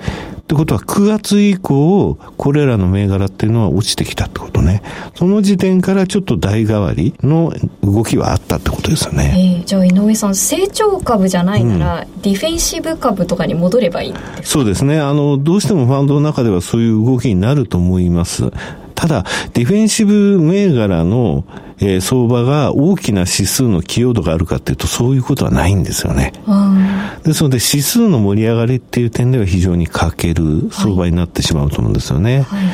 てことは9月以降、これらの銘柄っていうのは落ちてきたってことね。その時点からちょっと代替わりの動きはあったってことですよね。えー、じゃあ井上さん、成長株じゃないなら、うん、ディフェンシブ株とかに戻ればいいそうですね。あの、どうしてもファンドの中ではそういう動きになると思います。ただ、ディフェンシブ銘柄のえー、相場が大きな指数の寄与度があるかっていうと、そういうことはないんですよね。ですので、指数の盛り上がりっていう点では非常に欠ける相場になってしまうと思うんですよね。はい、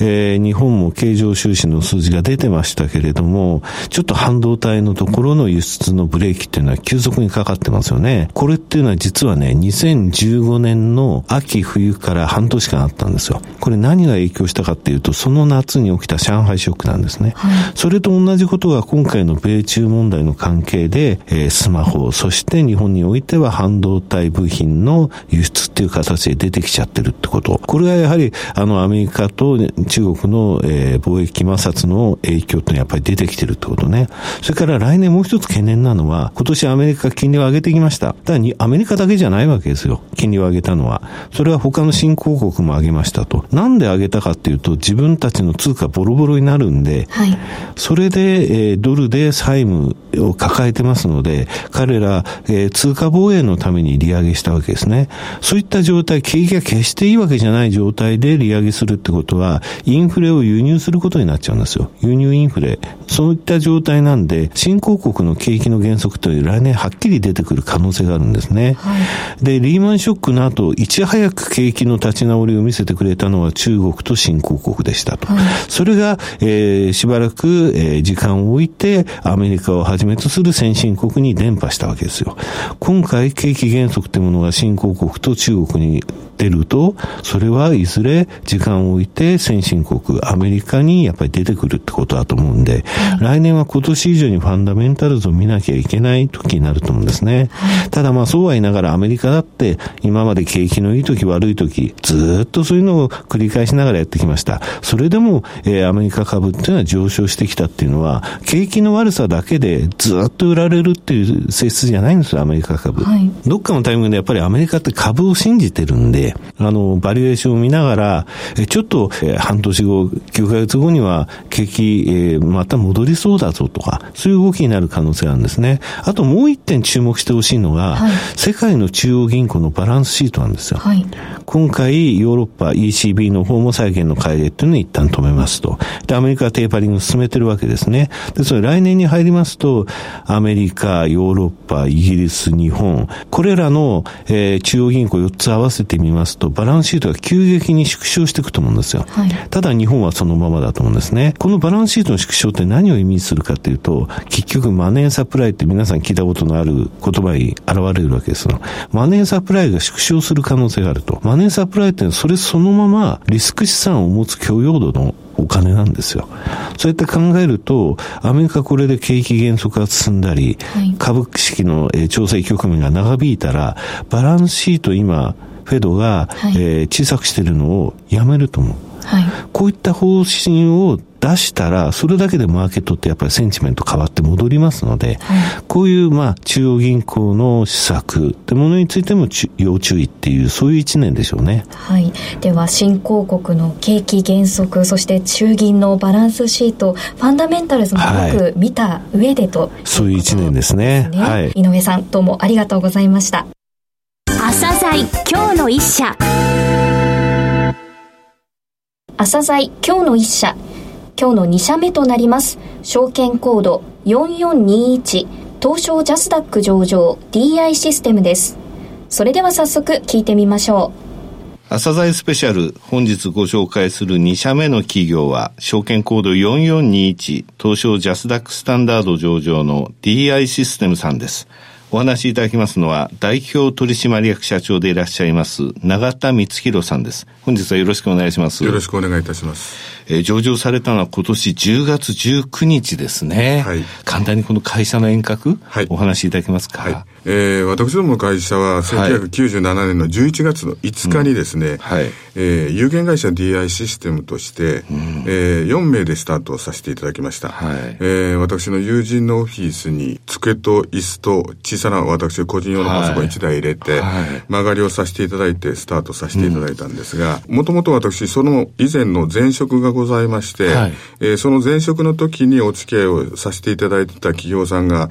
えー、日本も経常収支の数字が出てましたけれども、ちょっと半導体のところの輸出のブレーキっていうのは急速にかかってますよね。これっていうのは実はね、2015年の秋冬から半年間あったんですよ。これ何が影響したかっていうと、その夏に起きた上海ショックなんですね。はい、それと同じことが今回の米中問題の関係で、えー、スマホ、そして日本においては半導体部品の輸出っていう形で出てきちゃってるってこと。これがやはり、あの、アメリカと中国の、えー、貿易摩擦の影響ってやっぱり出てきてるってことね。それから来年もう一つ懸念なのは、今年アメリカ金利を上げてきました。ただに、アメリカだけじゃないわけですよ。金利を上げたのは。それは他の新興国も上げましたと。なんで上げたかっていうと、自分たちの通貨ボロボロになるんで、はい、それで、えー、ドルで債務を抱えてますので、彼ら、えー、通貨防衛のために利上げしたわけですね。そういった状態、景気が決していいわけじゃない状態で利上げするってことは、インフレを輸入することになっちゃうんですよ。輸入インフレ。そういった状態なんで、新興国の景気の減速という来年はっきり出てくる可能性があるんですね。はい、で、リーマンショックの後、いち早く景気の立ち直りを見せてくれたのは中国と新興国でしたと。はい、それが、えー、しばらく、えー、時間を置いて、アメリカをはじめとする先進国に伝播したわけですよ。今回、景気減速というものが新興国と中国に出ると、それはいずれ時間を置いて先進国、アメリカにやっぱり出てくるってことだと思うんで、来年は今年以上にファンダメンタルズを見なきゃいけない時になると思うんですね。ただまあそうは言いながらアメリカだって今まで景気のいい時悪い時、ずっとそういうのを繰り返しながらやってきました。それでも、えー、アメリカ株っていうのは上昇してきたっていうのは、景気の悪さだけでずっと売られるっていう性質じゃないんですよ、アメリカ株。はい、どっかのタイミングでやっぱりアメリカって株を信じてるんで、あの、バリエーションを見ながら、えちょっと、え半年後、9ヶ月後には景気、えまた戻りそうだぞとか、そういう動きになる可能性があるんですね。あともう一点注目してほしいのが、はい、世界の中央銀行のバランスシートなんですよ。はい、今回、ヨーロッパ ECB の方も債券の買い入れっていうのを一旦止めますと。で、アメリカはテーパリングを進めてるわけですね。で、それ来年に入りますと、アメリカ、ヨーロッパ、イギリス、日本、これらの、えー、中央銀行4つ合わせてみますと、バランスシートが急激に縮小していくと思うんですよ。はい、ただ日本はそのままだと思うんですね。このバランスシートの縮小って何を意味するかっていうと、結局マネーサプライって皆さん聞いたことのある言葉に現れるわけですよ。マネーサプライが縮小する可能性があると。マネーサプライってそれそのままリスク資産を持つ許容度のお金なんですよ。そうやって考えると、アメリカこれで景気減速が進んだり、はい、株式の調整局面が長引いたら、バランスシート今、フェドが、はい、えー、小さくしてるのをやめると思う。はい、こういった方針を出したら、それだけでマーケットってやっぱりセンチメント変わって戻りますので、はい、こういう、まあ、中央銀行の施策ってものについても要注意っていう、そういう一年でしょうね。はい。では、新興国の景気減速、そして中銀のバランスシート、ファンダメンタルズもよく見た上でと、はい、そういう一年ですね。はい。井上さん、どうもありがとうございました。朝鮮今日の一社。朝鮮今日の一社。今日の2社目となります。証券コード4421東証ジャスダック上場 DI システムです。それでは早速聞いてみましょう。朝鮮スペシャル、本日ご紹介する2社目の企業は、証券コード4421、東証ジャスダックスタンダード上場の DI システムさんです。お話しいただきますのは、代表取締役社長でいらっしゃいます、永田光弘さんです。本日はよろしくお願いします。よろしくお願いいたします。えー、上場されたのは今年10月19日ですね。はい。簡単にこの会社の遠隔、はい、お話しいただけますか？はい。えー、私どもの会社は1997年の11月の5日にですね、はい、えー、有限会社 DI システムとして、うん、えー、4名でスタートさせていただきました。はい、えー、私の友人のオフィスに机と椅子と小さな私個人用のパソコン1台入れて、はい、曲がりをさせていただいてスタートさせていただいたんですが、もともと私その以前の前職がございまして、はい、えー、その前職の時にお付き合いをさせていただいてた企業さんが、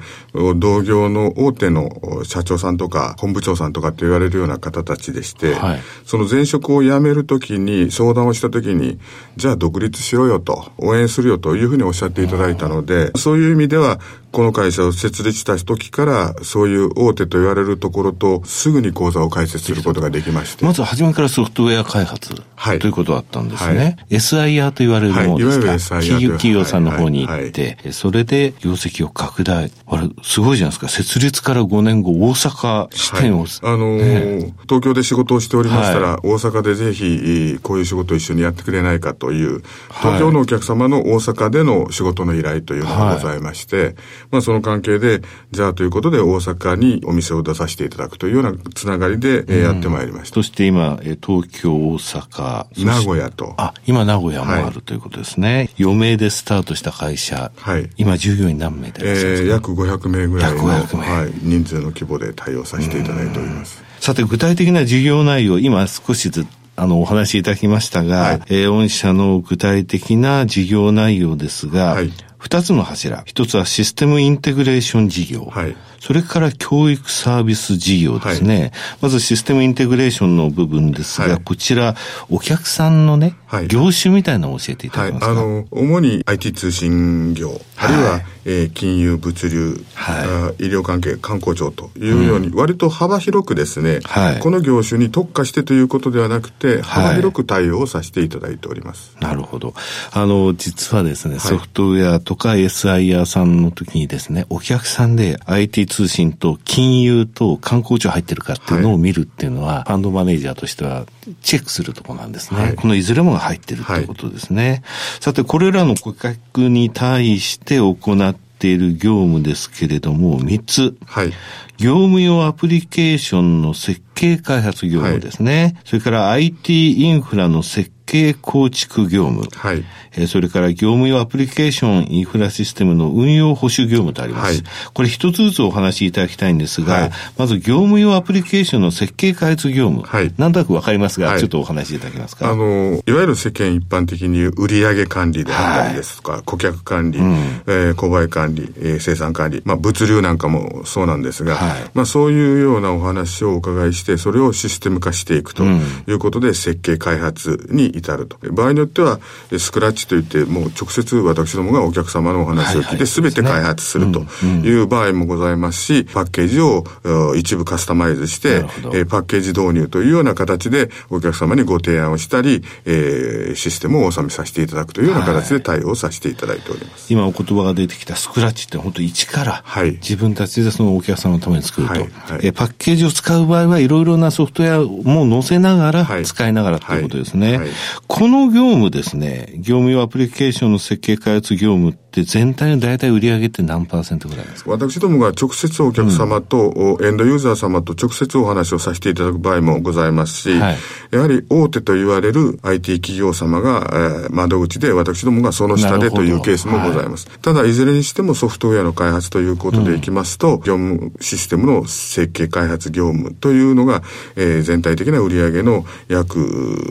同業の大手の社長さんとか本部長さんとかって言われるような方たちでして、はい、その前職を辞める時に相談をした時に、じゃあ独立しろよと、応援するよというふうにおっしゃっていただいたので、そういう意味では、この会社を設立した時から、そういう大手と言われるところと、すぐに講座を開設することができまして。まず初めからソフトウェア開発、はい、ということだったんですね。はい、SIR と言われるものですか、はい、いわゆる SIR 企業さんの方に行って、それで業績を拡大。あれ、すごいじゃないですか。設立から5年後、大阪支店を。あのーね、東京で仕事をしておりましたら、大阪でぜひ、こういう仕事を一緒にやってくれないかという、東京のお客様の大阪での仕事の依頼というのがございまして、まあその関係で、じゃあということで大阪にお店を出させていただくというようなつながりで、えやってまいりました。そして今、東京、大阪、名古屋と。あ、今名古屋もあるということですね。はい、余命でスタートした会社。はい。今従業員何名でいらっしゃいますか、えー、約500名ぐらいの、はい、人数の規模で対応させていただいております。さて、具体的な事業内容、今少しずつあの、お話しいただきましたが、はい、えー、御社の具体的な事業内容ですが、はい二つの柱。一つはシステムインテグレーション事業。はい。それから教育サービス事業ですね。はい、まずシステムインテグレーションの部分ですが、はい、こちら、お客さんのね、はい、業種みたいなのを教えていただけますか、はい、あの、主に IT 通信業、あるいは、えー、金融、物流、はい、医療関係、観光庁というように、うん、割と幅広くですね、はい、この業種に特化してということではなくて、幅広く対応させていただいております。なるほど。あの、実はですね、ソフトウェアとか SIR さんの時にですね、お客さんで IT 通信と金融と観光庁入ってるかっていうのを見るっていうのは、ファンドマネージャーとしてはチェックするところなんですね。このいずれもが入ってるということですね。さて、これらの顧客に対して行っている業務ですけれども、3つ。はい。業務用アプリケーションの設計開発業務ですね。はい、それから IT インフラの設計構築業務。はい。えー、それから業務用アプリケーションインフラシステムの運用保守業務とあります。はい、これ一つずつお話しいただきたいんですが、はい、まず業務用アプリケーションの設計開発業務。はい。なんとなくわかりますが、はい、ちょっとお話しいただけますか？あの、いわゆる世間一般的に売上管理であったりですとか、はい、顧客管理、うん、えー、購買管理、えー、生産管理、まあ物流なんかもそうなんですが、はい、まあそういうようなお話をお伺いして、それをシステム化していくということで、設計開発に至ると。場合によっては、スクラッチといって、もう直接私どもがお客様のお話を聞いて、すべて開発するという場合もございますし、パッケージを一部カスタマイズして、パッケージ導入というような形で、お客様にご提案をしたり、えー、システムをお納めさせていただくというような形で対応させていただいております。今お言葉が出てきたスクラッチって本当一から、はい、自分たちでそのお客様のために作ると。はいはい、えパッケージを使う場合はいろいろなソフトウェアも載せながら、使いながらということですね。この業務ですね、業務用アプリケーションの設計開発業務って全体の大体売り上げって何パーセントぐらいですか？私どもが直接お客様と、うん、エンドユーザー様と直接お話をさせていただく場合もございますし、はい、やはり大手と言われる IT 企業様が、えー、窓口で私どもがその下でというケースもございます。はい、ただ、いずれにしてもソフトウェアの開発ということでいきますと、うん、業務システムの設計開発業務というのが、えー、全体的な売り上げの約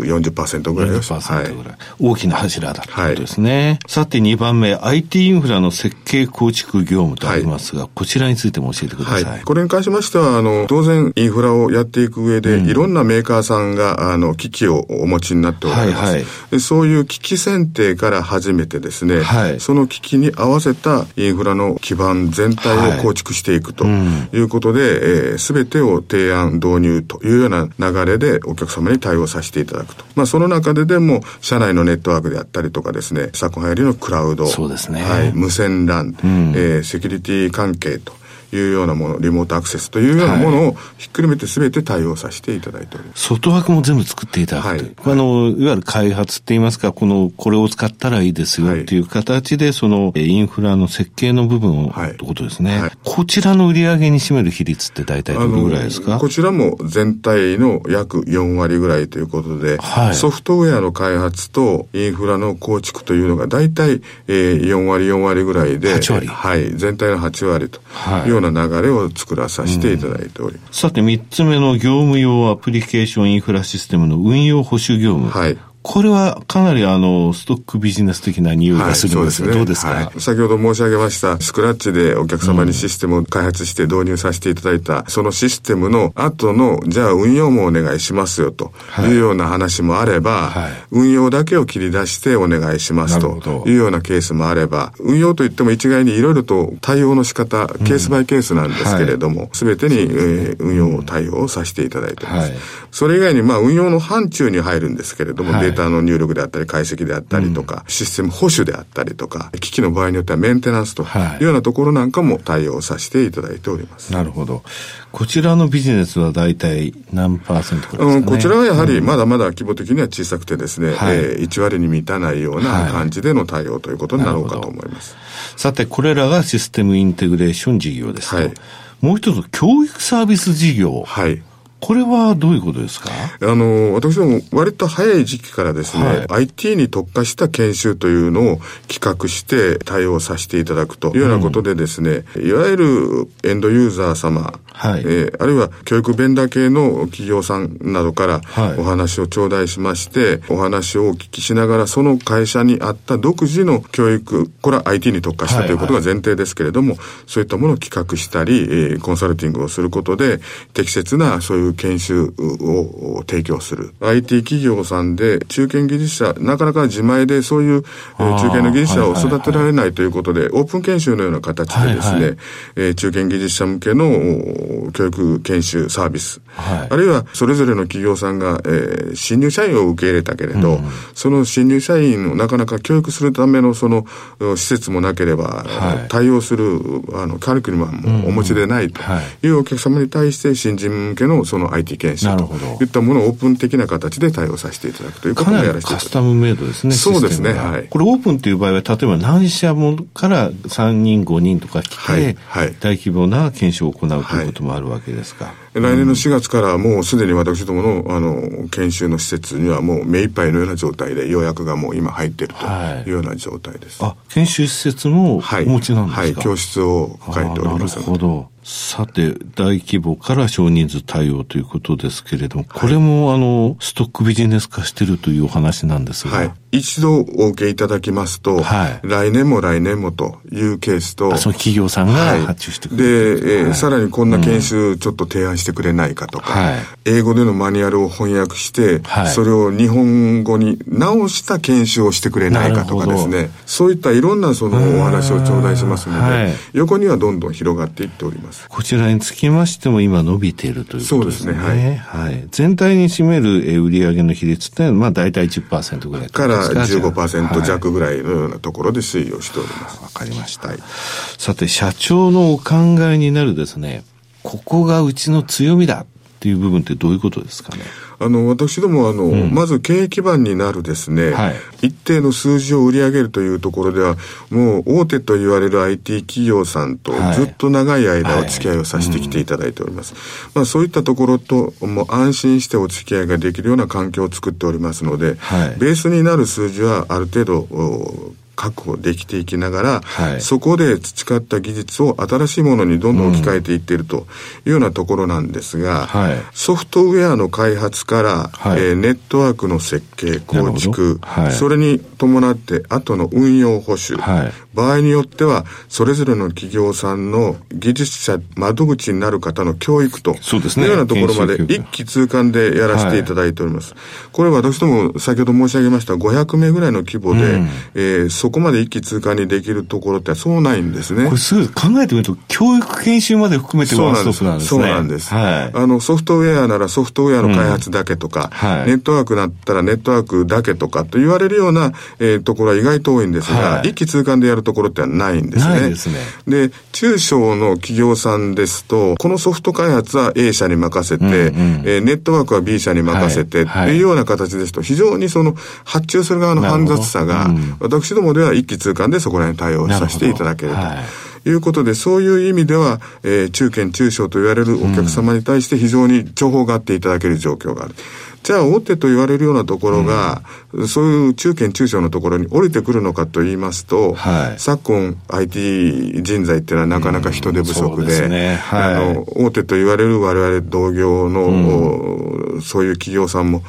40%ぐらいぐらいです。40%ぐらい。はい、大きな柱だということですね。はい、さて2番目、IT インフラの設計構築業務とありますが、はい、こちらについても教えてください。はい、これに関しましては、あの、当然インフラをやっていく上で、うん、いろんなメーカーさんが、あの、機器をお持ちになっております。はいはい、そういう機器選定から始めてですね、はい、その機器に合わせたインフラの基盤全体を構築していくということで、す、べ、てを提案、導入というような流れでお客様に対応させていただくと。まあ、その中ででも、社内のネットワークであったりとかですね、昨今流行りのクラウド、そうですね。はい、無線 LAN、うん、えー、セキュリティ関係というようなもの、リモートアクセスというようなものをひっくるめてすべて対応させていただいております。外枠も全部作っていただくと。いう。はい、あの、いわゆる開発って言いますか、この、これを使ったらいいですよってい。う形で、その、インフラの設計の部分を、はい、ってことですね。はい、こちらの売り上げに占める比率って大体どれぐらいですか？こちらも全体の約4割ぐらいということで、はい、ソフトウェアの開発とインフラの構築というのが大体、えー、4割4割ぐらいで、8割。はい、全体の8割とい。うような流れを作らさせていただいております。さて、3つ目の業務用アプリケーションインフラシステムの運用保守業務。はい。これはかなりあの、ストックビジネス的な匂いがするんですが、はい、どうですか、はい、先ほど申し上げました、スクラッチでお客様にシステムを開発して導入させていただいた、うん、そのシステムの後の、じゃあ運用もお願いしますよとい。うような話もあれば、はい、運用だけを切り出してお願いしますというようなケースもあれば、運用といっても一概にいろいろと対応の仕方、ケースバイケースなんですけれども、す、べ、てに、えー、運用対応をさせていただいています。それ以外に、まあ運用の範疇に入るんですけれども、データの入力であったり解析であったりとか、うん、システム保守であったりとか、機器の場合によってはメンテナンスというようなところなんかも対応させていただいております。なるほど。こちらのビジネスは大体何パーセントくらいですか、ね、うん、こちらはやはりまだまだ規模的には小さくてですね、はい、えー、1割に満たないような感じでの対応ということになろうかと思います。はい、さて、これらがシステムインテグレーション事業ですはい、もう一つ、教育サービス事業。はい。これはどういうことですか？あの、私ども割と早い時期からですね、はい、IT に特化した研修というのを企画して対応させていただくというようなことでですね、うん、いわゆるエンドユーザー様、はい、えー、あるいは教育ベンダー系の企業さんなどからお話を頂戴しまして、はい、お話をお聞きしながら、その会社に合った独自の教育、これは IT に特化したということが前提ですけれども、はいはい、そういったものを企画したり、えー、コンサルティングをすることで、適切なそういう研修を提供する。IT 企業さんで中堅技術者、なかなか自前でそういう中堅の技術者を育てられないということで、オープン研修のような形でですね、え中堅技術者向けの教育研修サービス、はい、あるいはそれぞれの企業さんが、えー、新入社員を受け入れたけれど、うん、その新入社員をなかなか教育するためのその施設もなければ、はい、対応するあのカリキュラムもお持ちでないというお客様に対して新人向けのその IT 研修といったものをオープン的な形で対応させていただくということをやらせていただカスタムメイドですね。そうですね。はい。これオープンという場合は、例えば何社もから3人、5人とか来て、はい、はい、大規模な研修を行うということもあるわけですか。はい来年の4月からもうすでに私どものあの研修の施設にはもう目いっぱいのような状態で予約がもう今入っているというような状態です。はい、あ研修施設もお持ちなんですか、はい、はい、教室を書いておりますなるほど。さて、大規模から少人数対応ということですけれども、これも、あの、ストックビジネス化してるというお話なんですが。はい。一度お受けいただきますと、はい、来年も来年もというケースと、その企業さんが発注してくれる、はい、で、えー、さらにこんな研修ちょっと提案してくれないかとか、はい、英語でのマニュアルを翻訳して、はい、それを日本語に直した研修をしてくれないかとかですね、そういったいろんなそのお話を頂戴しますので、はい、横にはどんどん広がっていっております。こちらにつきましても今伸びているということですね。そうですね。はい。はい、全体に占める売上の比率ってまあ大体10%ぐらいから15%弱ぐらいのようなところで推移をしております。わ、かりました。はい、さて、社長のお考えになるですね、ここがうちの強みだっていう部分ってどういうことですかね？あの、私どもあの、うん、まず経営基盤になるですね、はい、一定の数字を売り上げるというところでは、もう大手と言われる IT 企業さんとずっと長い間お付き合いをさせてきていただいております。はいはいうん、まあそういったところと、もう安心してお付き合いができるような環境を作っておりますので、ベースになる数字はある程度、確保できていきながら、はい、そこで培った技術を新しいものにどんどん置き換えていっているというようなところなんですが、はい、ソフトウェアの開発から、はい、えー、ネットワークの設計、構築、それに伴って後の運用保守、場合によっては、それぞれの企業さんの技術者、窓口になる方の教育と、そうですね。いうようなところまで一気通貫でやらせていただいております。はい、これ私ども先ほど申し上げました500名ぐらいの規模で、うん、えー、そこまで一気通貫にできるところってそうないんですね。これすぐ考えてみると、教育研修まで含めてワンストップなんですね。そうなんです。はい、あの、ソフトウェアならソフトウェアの開発だけとか、うんはい、ネットワークだったらネットワークだけとかと言われるような、えー、ところは意外と多いんですが、はい、一気通貫でやるところってないんですね。ですね。で、中小の企業さんですと、このソフト開発は A 社に任せて、うんうん、えー、ネットワークは B 社に任せて、はい、っていうような形ですと、非常にその発注する側の煩雑さが、うん、私どもでは一気通貫でそこら辺対応させていただけると。いうことで、そういう意味では、えー、中堅中小と言われるお客様に対して非常に重宝があっていただける状況がある。じゃあ大手と言われるようなところが、うん、そういう中堅中小のところに降りてくるのかと言いますと、はい、昨今 IT 人材っていうのはなかなか人手不足で、うんね。はい、あの、大手と言われる我々同業の、うん、そういう企業さんも、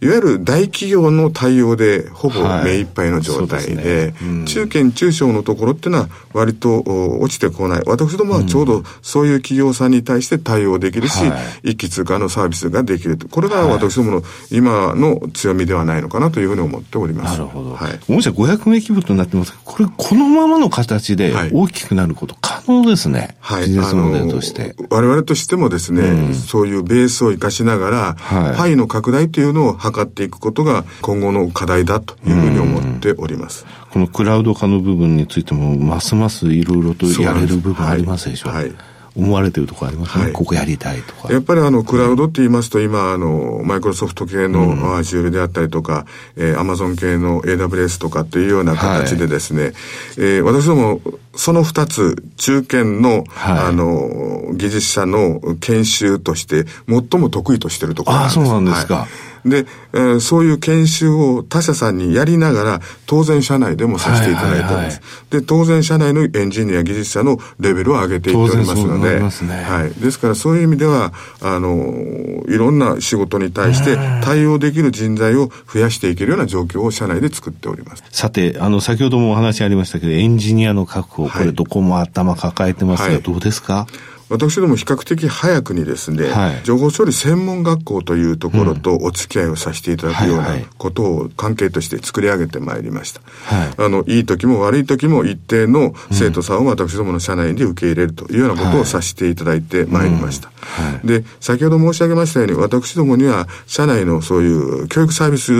いわゆる大企業の対応でほぼ目いっぱいの状態で、はいねうん、中堅中小のところっていうのは割と落ちてこない。私どもはちょうどそういう企業さんに対して対応できるし、はい、一気通過のサービスができると。これが私どもの今の強みではないのかなというふうに思っております。なるほど。はい。もし500名規模となってますこれこのままの形で大きくなること可能ですね。はい。ビジネスモデルとして。我々としてもですね、うん、そういうベースを生かしながら、はい、パイの拡大というのを図っていくことが今後の課題だというふうに思っております。このクラウド化の部分についても、ますますいろいろとやれる部分ありますでしょう。はい、はい思われてるところありますね、はい、ここやりたいとか。やっぱりあの、クラウドって言いますと、今、あの、マイクロソフト系のアジュールであったりとか、うん、えー、アマゾン系の AWS とかっていうような形でですね、はい、えー、私ども、その二つ、中堅の、はい、あの、技術者の研修として、最も得意としてるところなんです。あ、そうなんですか。はいで、えー、そういう研修を他社さんにやりながら、当然社内でもさせていただいてます。で、当然社内のエンジニア技術者のレベルを上げていっておりますので、ね、はい。ですからそういう意味では、あの、いろんな仕事に対して対応できる人材を増やしていけるような状況を社内で作っております。さて、あの、先ほどもお話ありましたけど、エンジニアの確保、これどこも頭抱えてますが、どうですか、私ども比較的早くにですね、はい、情報処理専門学校というところとお付き合いをさせていただくようなことを関係として作り上げてまいりました。はい、あの、いい時も悪い時も一定の生徒さんを私どもの社内で受け入れるというようなことをさせていただいてまいりました。はい、で、先ほど申し上げましたように、私どもには社内のそういう教育サービス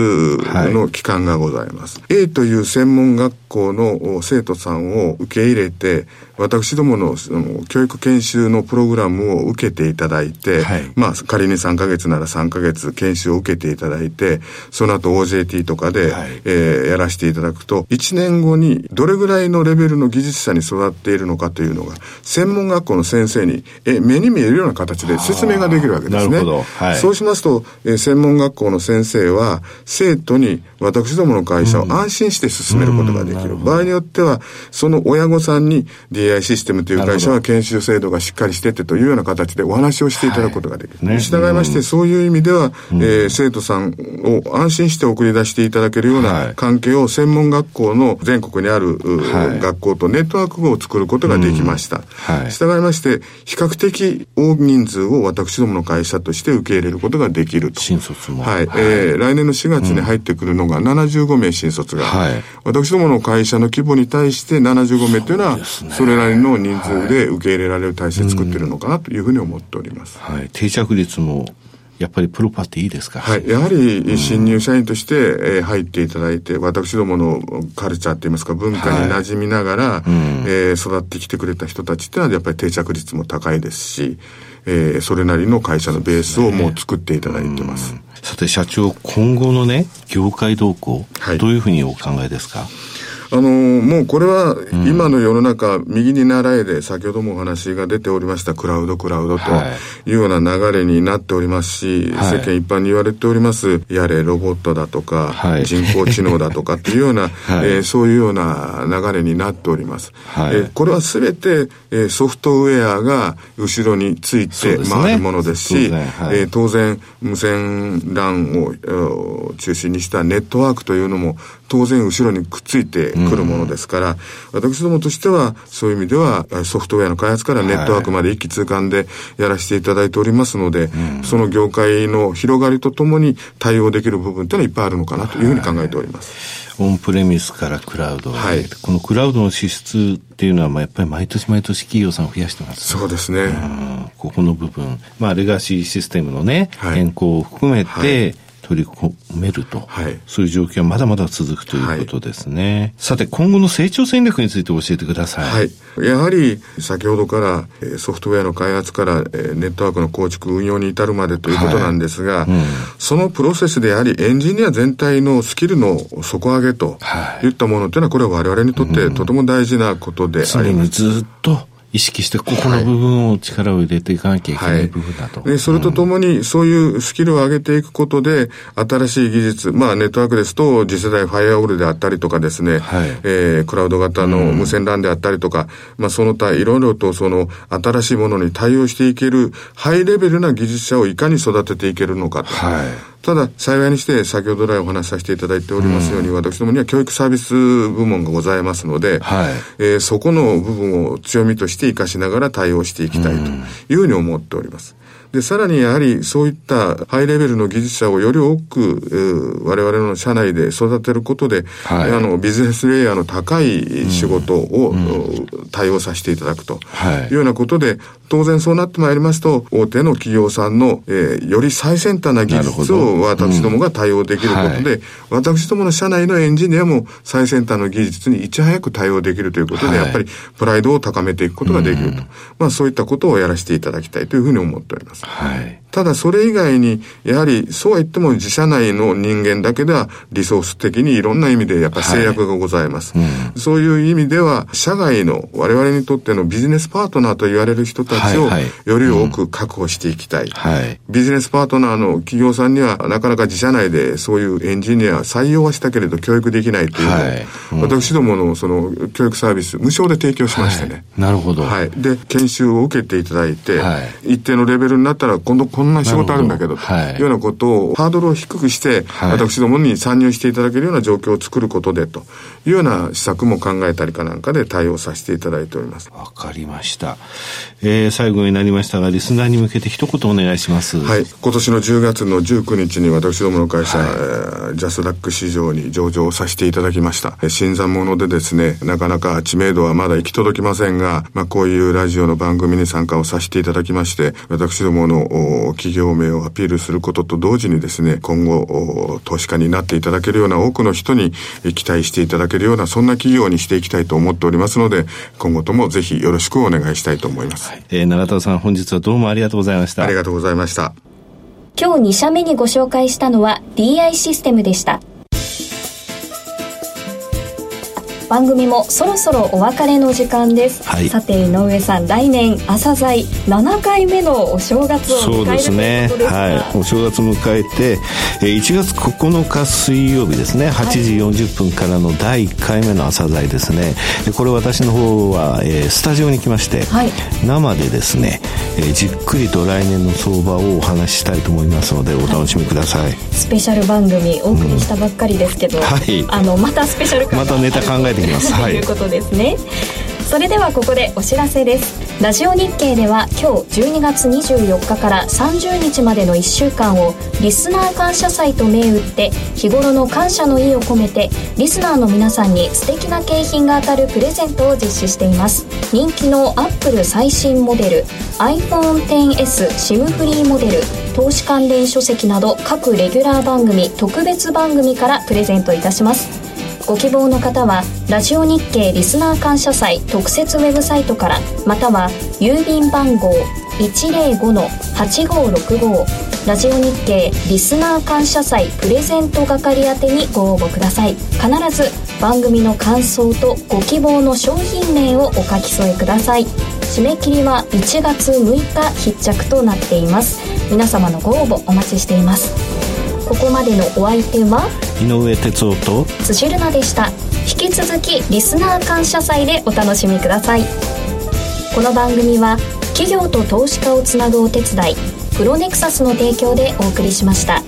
の機関がございます。A という専門学校の生徒さんを受け入れて、私どものその教育研修のプログラムを受けていただいて、はい、まあ仮に3ヶ月なら3ヶ月研修を受けていただいて、その後 OJT とかで、はい、えー、やらせていただくと、1年後にどれぐらいのレベルの技術者に育っているのかというのが、専門学校の先生にえ目に見えるような形で説明ができるわけですね。はい、そうしますと、えー、専門学校の先生は、生徒に私どもの会社を安心して進めることができる。うん、場合によっては、その親御さんに DI システムという会社は研修制度がしっかりしててというような形でお話をしていただくことができる。はいね、従いまして、そういう意味では、うん、えー、生徒さんを安心して送り出していただけるような関係を専門学校の全国にある、はい、学校とネットワークを作ることができました。うんはい、従いまして、比較的大人数を私どもの会社として受け入れることができると。新卒も。はい。はい、えー、来年の4月に入ってくるのが75名新卒が、はい、私どもの会社の規模に対して75名というのは、それなりの人数で受け入れられる体制作ってるのかなというふうに思っております。はい。定着率もやっぱりプロパっていいですか？はい。やはり、新入社員として、え入っていただいて、私どものカルチャーって言いますか、文化に馴染みながら、はい、えー、育ってきてくれた人たちっていうのは、やっぱり定着率も高いですし、えー、それなりの会社のベースをもう作っていただいてます。ね、さて、社長、今後のね、業界動向、はい、どういうふうにお考えですか？あの、もうこれは今の世の中、右に習えで、先ほどもお話が出ておりましたクラウド、クラウドとい。うような流れになっております。し、はい、世間一般に言われております、やれロボットだとか、はい、人工知能だとかっていうような、はい、えー、そういうような流れになっております。はい、えー、これはすべて、えー、ソフトウェアが後ろについて回るものですし、すねはい、えー、当然無線 LAN を中心にしたネットワークというのも当然後ろにくっついてくるものですから、うん、私どもとしてはそういう意味ではソフトウェアの開発からネットワークまで一気通貫でやらせていただいておりますので、はい、その業界の広がりとともに対応できる部分というのはいっぱいあるのかなというふうに考えております。オンプレミスからクラウド、はい、このクラウドの支出っていうのは、まあ、やっぱり毎年毎年企業さん増やしてます、そうですね。ここの部分、まあ、レガシーシステムのね、変更を含めて、はい取り込めると、はい、そういう状況はまだまだ続くということですね、はい、さて今後の成長戦略について教えてください、はい、やはり先ほどからソフトウェアの開発からネットワークの構築運用に至るまでということなんですが、はい。うん、そのプロセスでやはりエンジニア全体のスキルの底上げとい。ったものというのはこれは我々にとってとても大事なことであります、うん、ずっと意識して、ここの部分を力を入れていかなきゃいけない部分だと。はい、でそれとともに、そういうスキルを上げていくことで、新しい技術、まあ、ネットワークですと、次世代ファイアウォールであったりとかですね、はい、えー、クラウド型の無線 LAN であったりとか、うん、まあ、その他、いろいろとその、新しいものに対応していける、ハイレベルな技術者をいかに育てていけるのかと。はいただ、幸いにして、先ほど来お話しさせていただいておりますように、うん、私どもには教育サービス部門がございますので、はい、えー、そこの部分を強みとして活かしながら対応していきたいというふうに思っております。で、さらにやはりそういったハイレベルの技術者をより多く、我々の社内で育てることで、はい、あの、ビジネスレイヤーの高い仕事を、対応させていただくとい。うようなことで、当然そうなってまいりますと、大手の企業さんの、えー、より最先端な技術を私どもが対応できることで、うん。はい、私どもの社内のエンジニアも最先端の技術にいち早く対応できるということで、はい、やっぱりプライドを高めていくことができると。うん、まあそういったことをやらせていただきたいというふうに思っております。はい。ただそれ以外に、やはりそうは言っても自社内の人間だけではリソース的にいろんな意味でやっぱり制約がございます。はいうん、そういう意味では、社外の我々にとってのビジネスパートナーと言われる人たちをより多く確保していきたい。はい、ビジネスパートナーの企業さんにはなかなか自社内でそういうエンジニア採用はしたけれど教育できないというのを、はいうん、私どものその教育サービス無償で提供しましてね。なるほど。はい。で、研修を受けていただいて、一定のレベルになったら今度こんな仕事あるんだけど、というようなことを、ハードルを低くして、私どもに参入していただけるような状況を作ることで、というような施策も考えたりかなんかで対応させていただいております。わかりました。えー、最後になりましたが、リスナーに向けて一言お願いします。はい。今年の10月の19日に私どもの会社、はい、ジャスダック市場に上場させていただきました。新参者でですね、なかなか知名度はまだ行き届きませんが、まあ、こういうラジオの番組に参加をさせていただきまして、私どもの企業名をアピールすることと同時にですね、今後、投資家になっていただけるような多くの人に期待していただけるような、そんな企業にしていきたいと思っておりますので、今後ともぜひよろしくお願いしたいと思います。はい、えー、永田さん、本日はどうもありがとうございました。ありがとうございました。今日2社目にご紹介したのは DI システムでした。番組もそろそろお別れの時間です、はい、さて井上さん来年朝鮮7回目のお正月を迎えるというですはい、お正月を迎えて1月9日水曜日ですね。8時40分からの第1回目の朝鮮ですね。これ私の方は、えー、スタジオに来まして、はい、生でですね、えー、じっくりと来年の相場をお話ししたいと思いますのでお楽しみください、はい、スペシャル番組お送りしたばっかりですけど、うん、はい、あのまたスペシャルまたネタ考えてきます。ということですね。それではここでお知らせですラジオ日経では今日12月24日から30日までの1週間をリスナー感謝祭と銘打って日頃の感謝の意を込めてリスナーの皆さんに素敵な景品が当たるプレゼントを実施しています人気のアップル最新モデル iPhone10s SIM フリーモデル投資関連書籍など各レギュラー番組特別番組からプレゼントいたしますご希望の方はラジオ日経リスナー感謝祭特設ウェブサイトからまたは郵便番号105-8565ラジオ日経リスナー感謝祭プレゼント係宛てにご応募ください。必ず番組の感想とご希望の商品名をお書き添えください。締め切りは1月6日必着となっています。皆様のご応募お待ちしています。ここまでのお相手は？井上哲夫と辻るなでした。引き続きリスナー感謝祭でお楽しみください。この番組は企業と投資家をつなぐお手伝いプロネクサスの提供でお送りしました。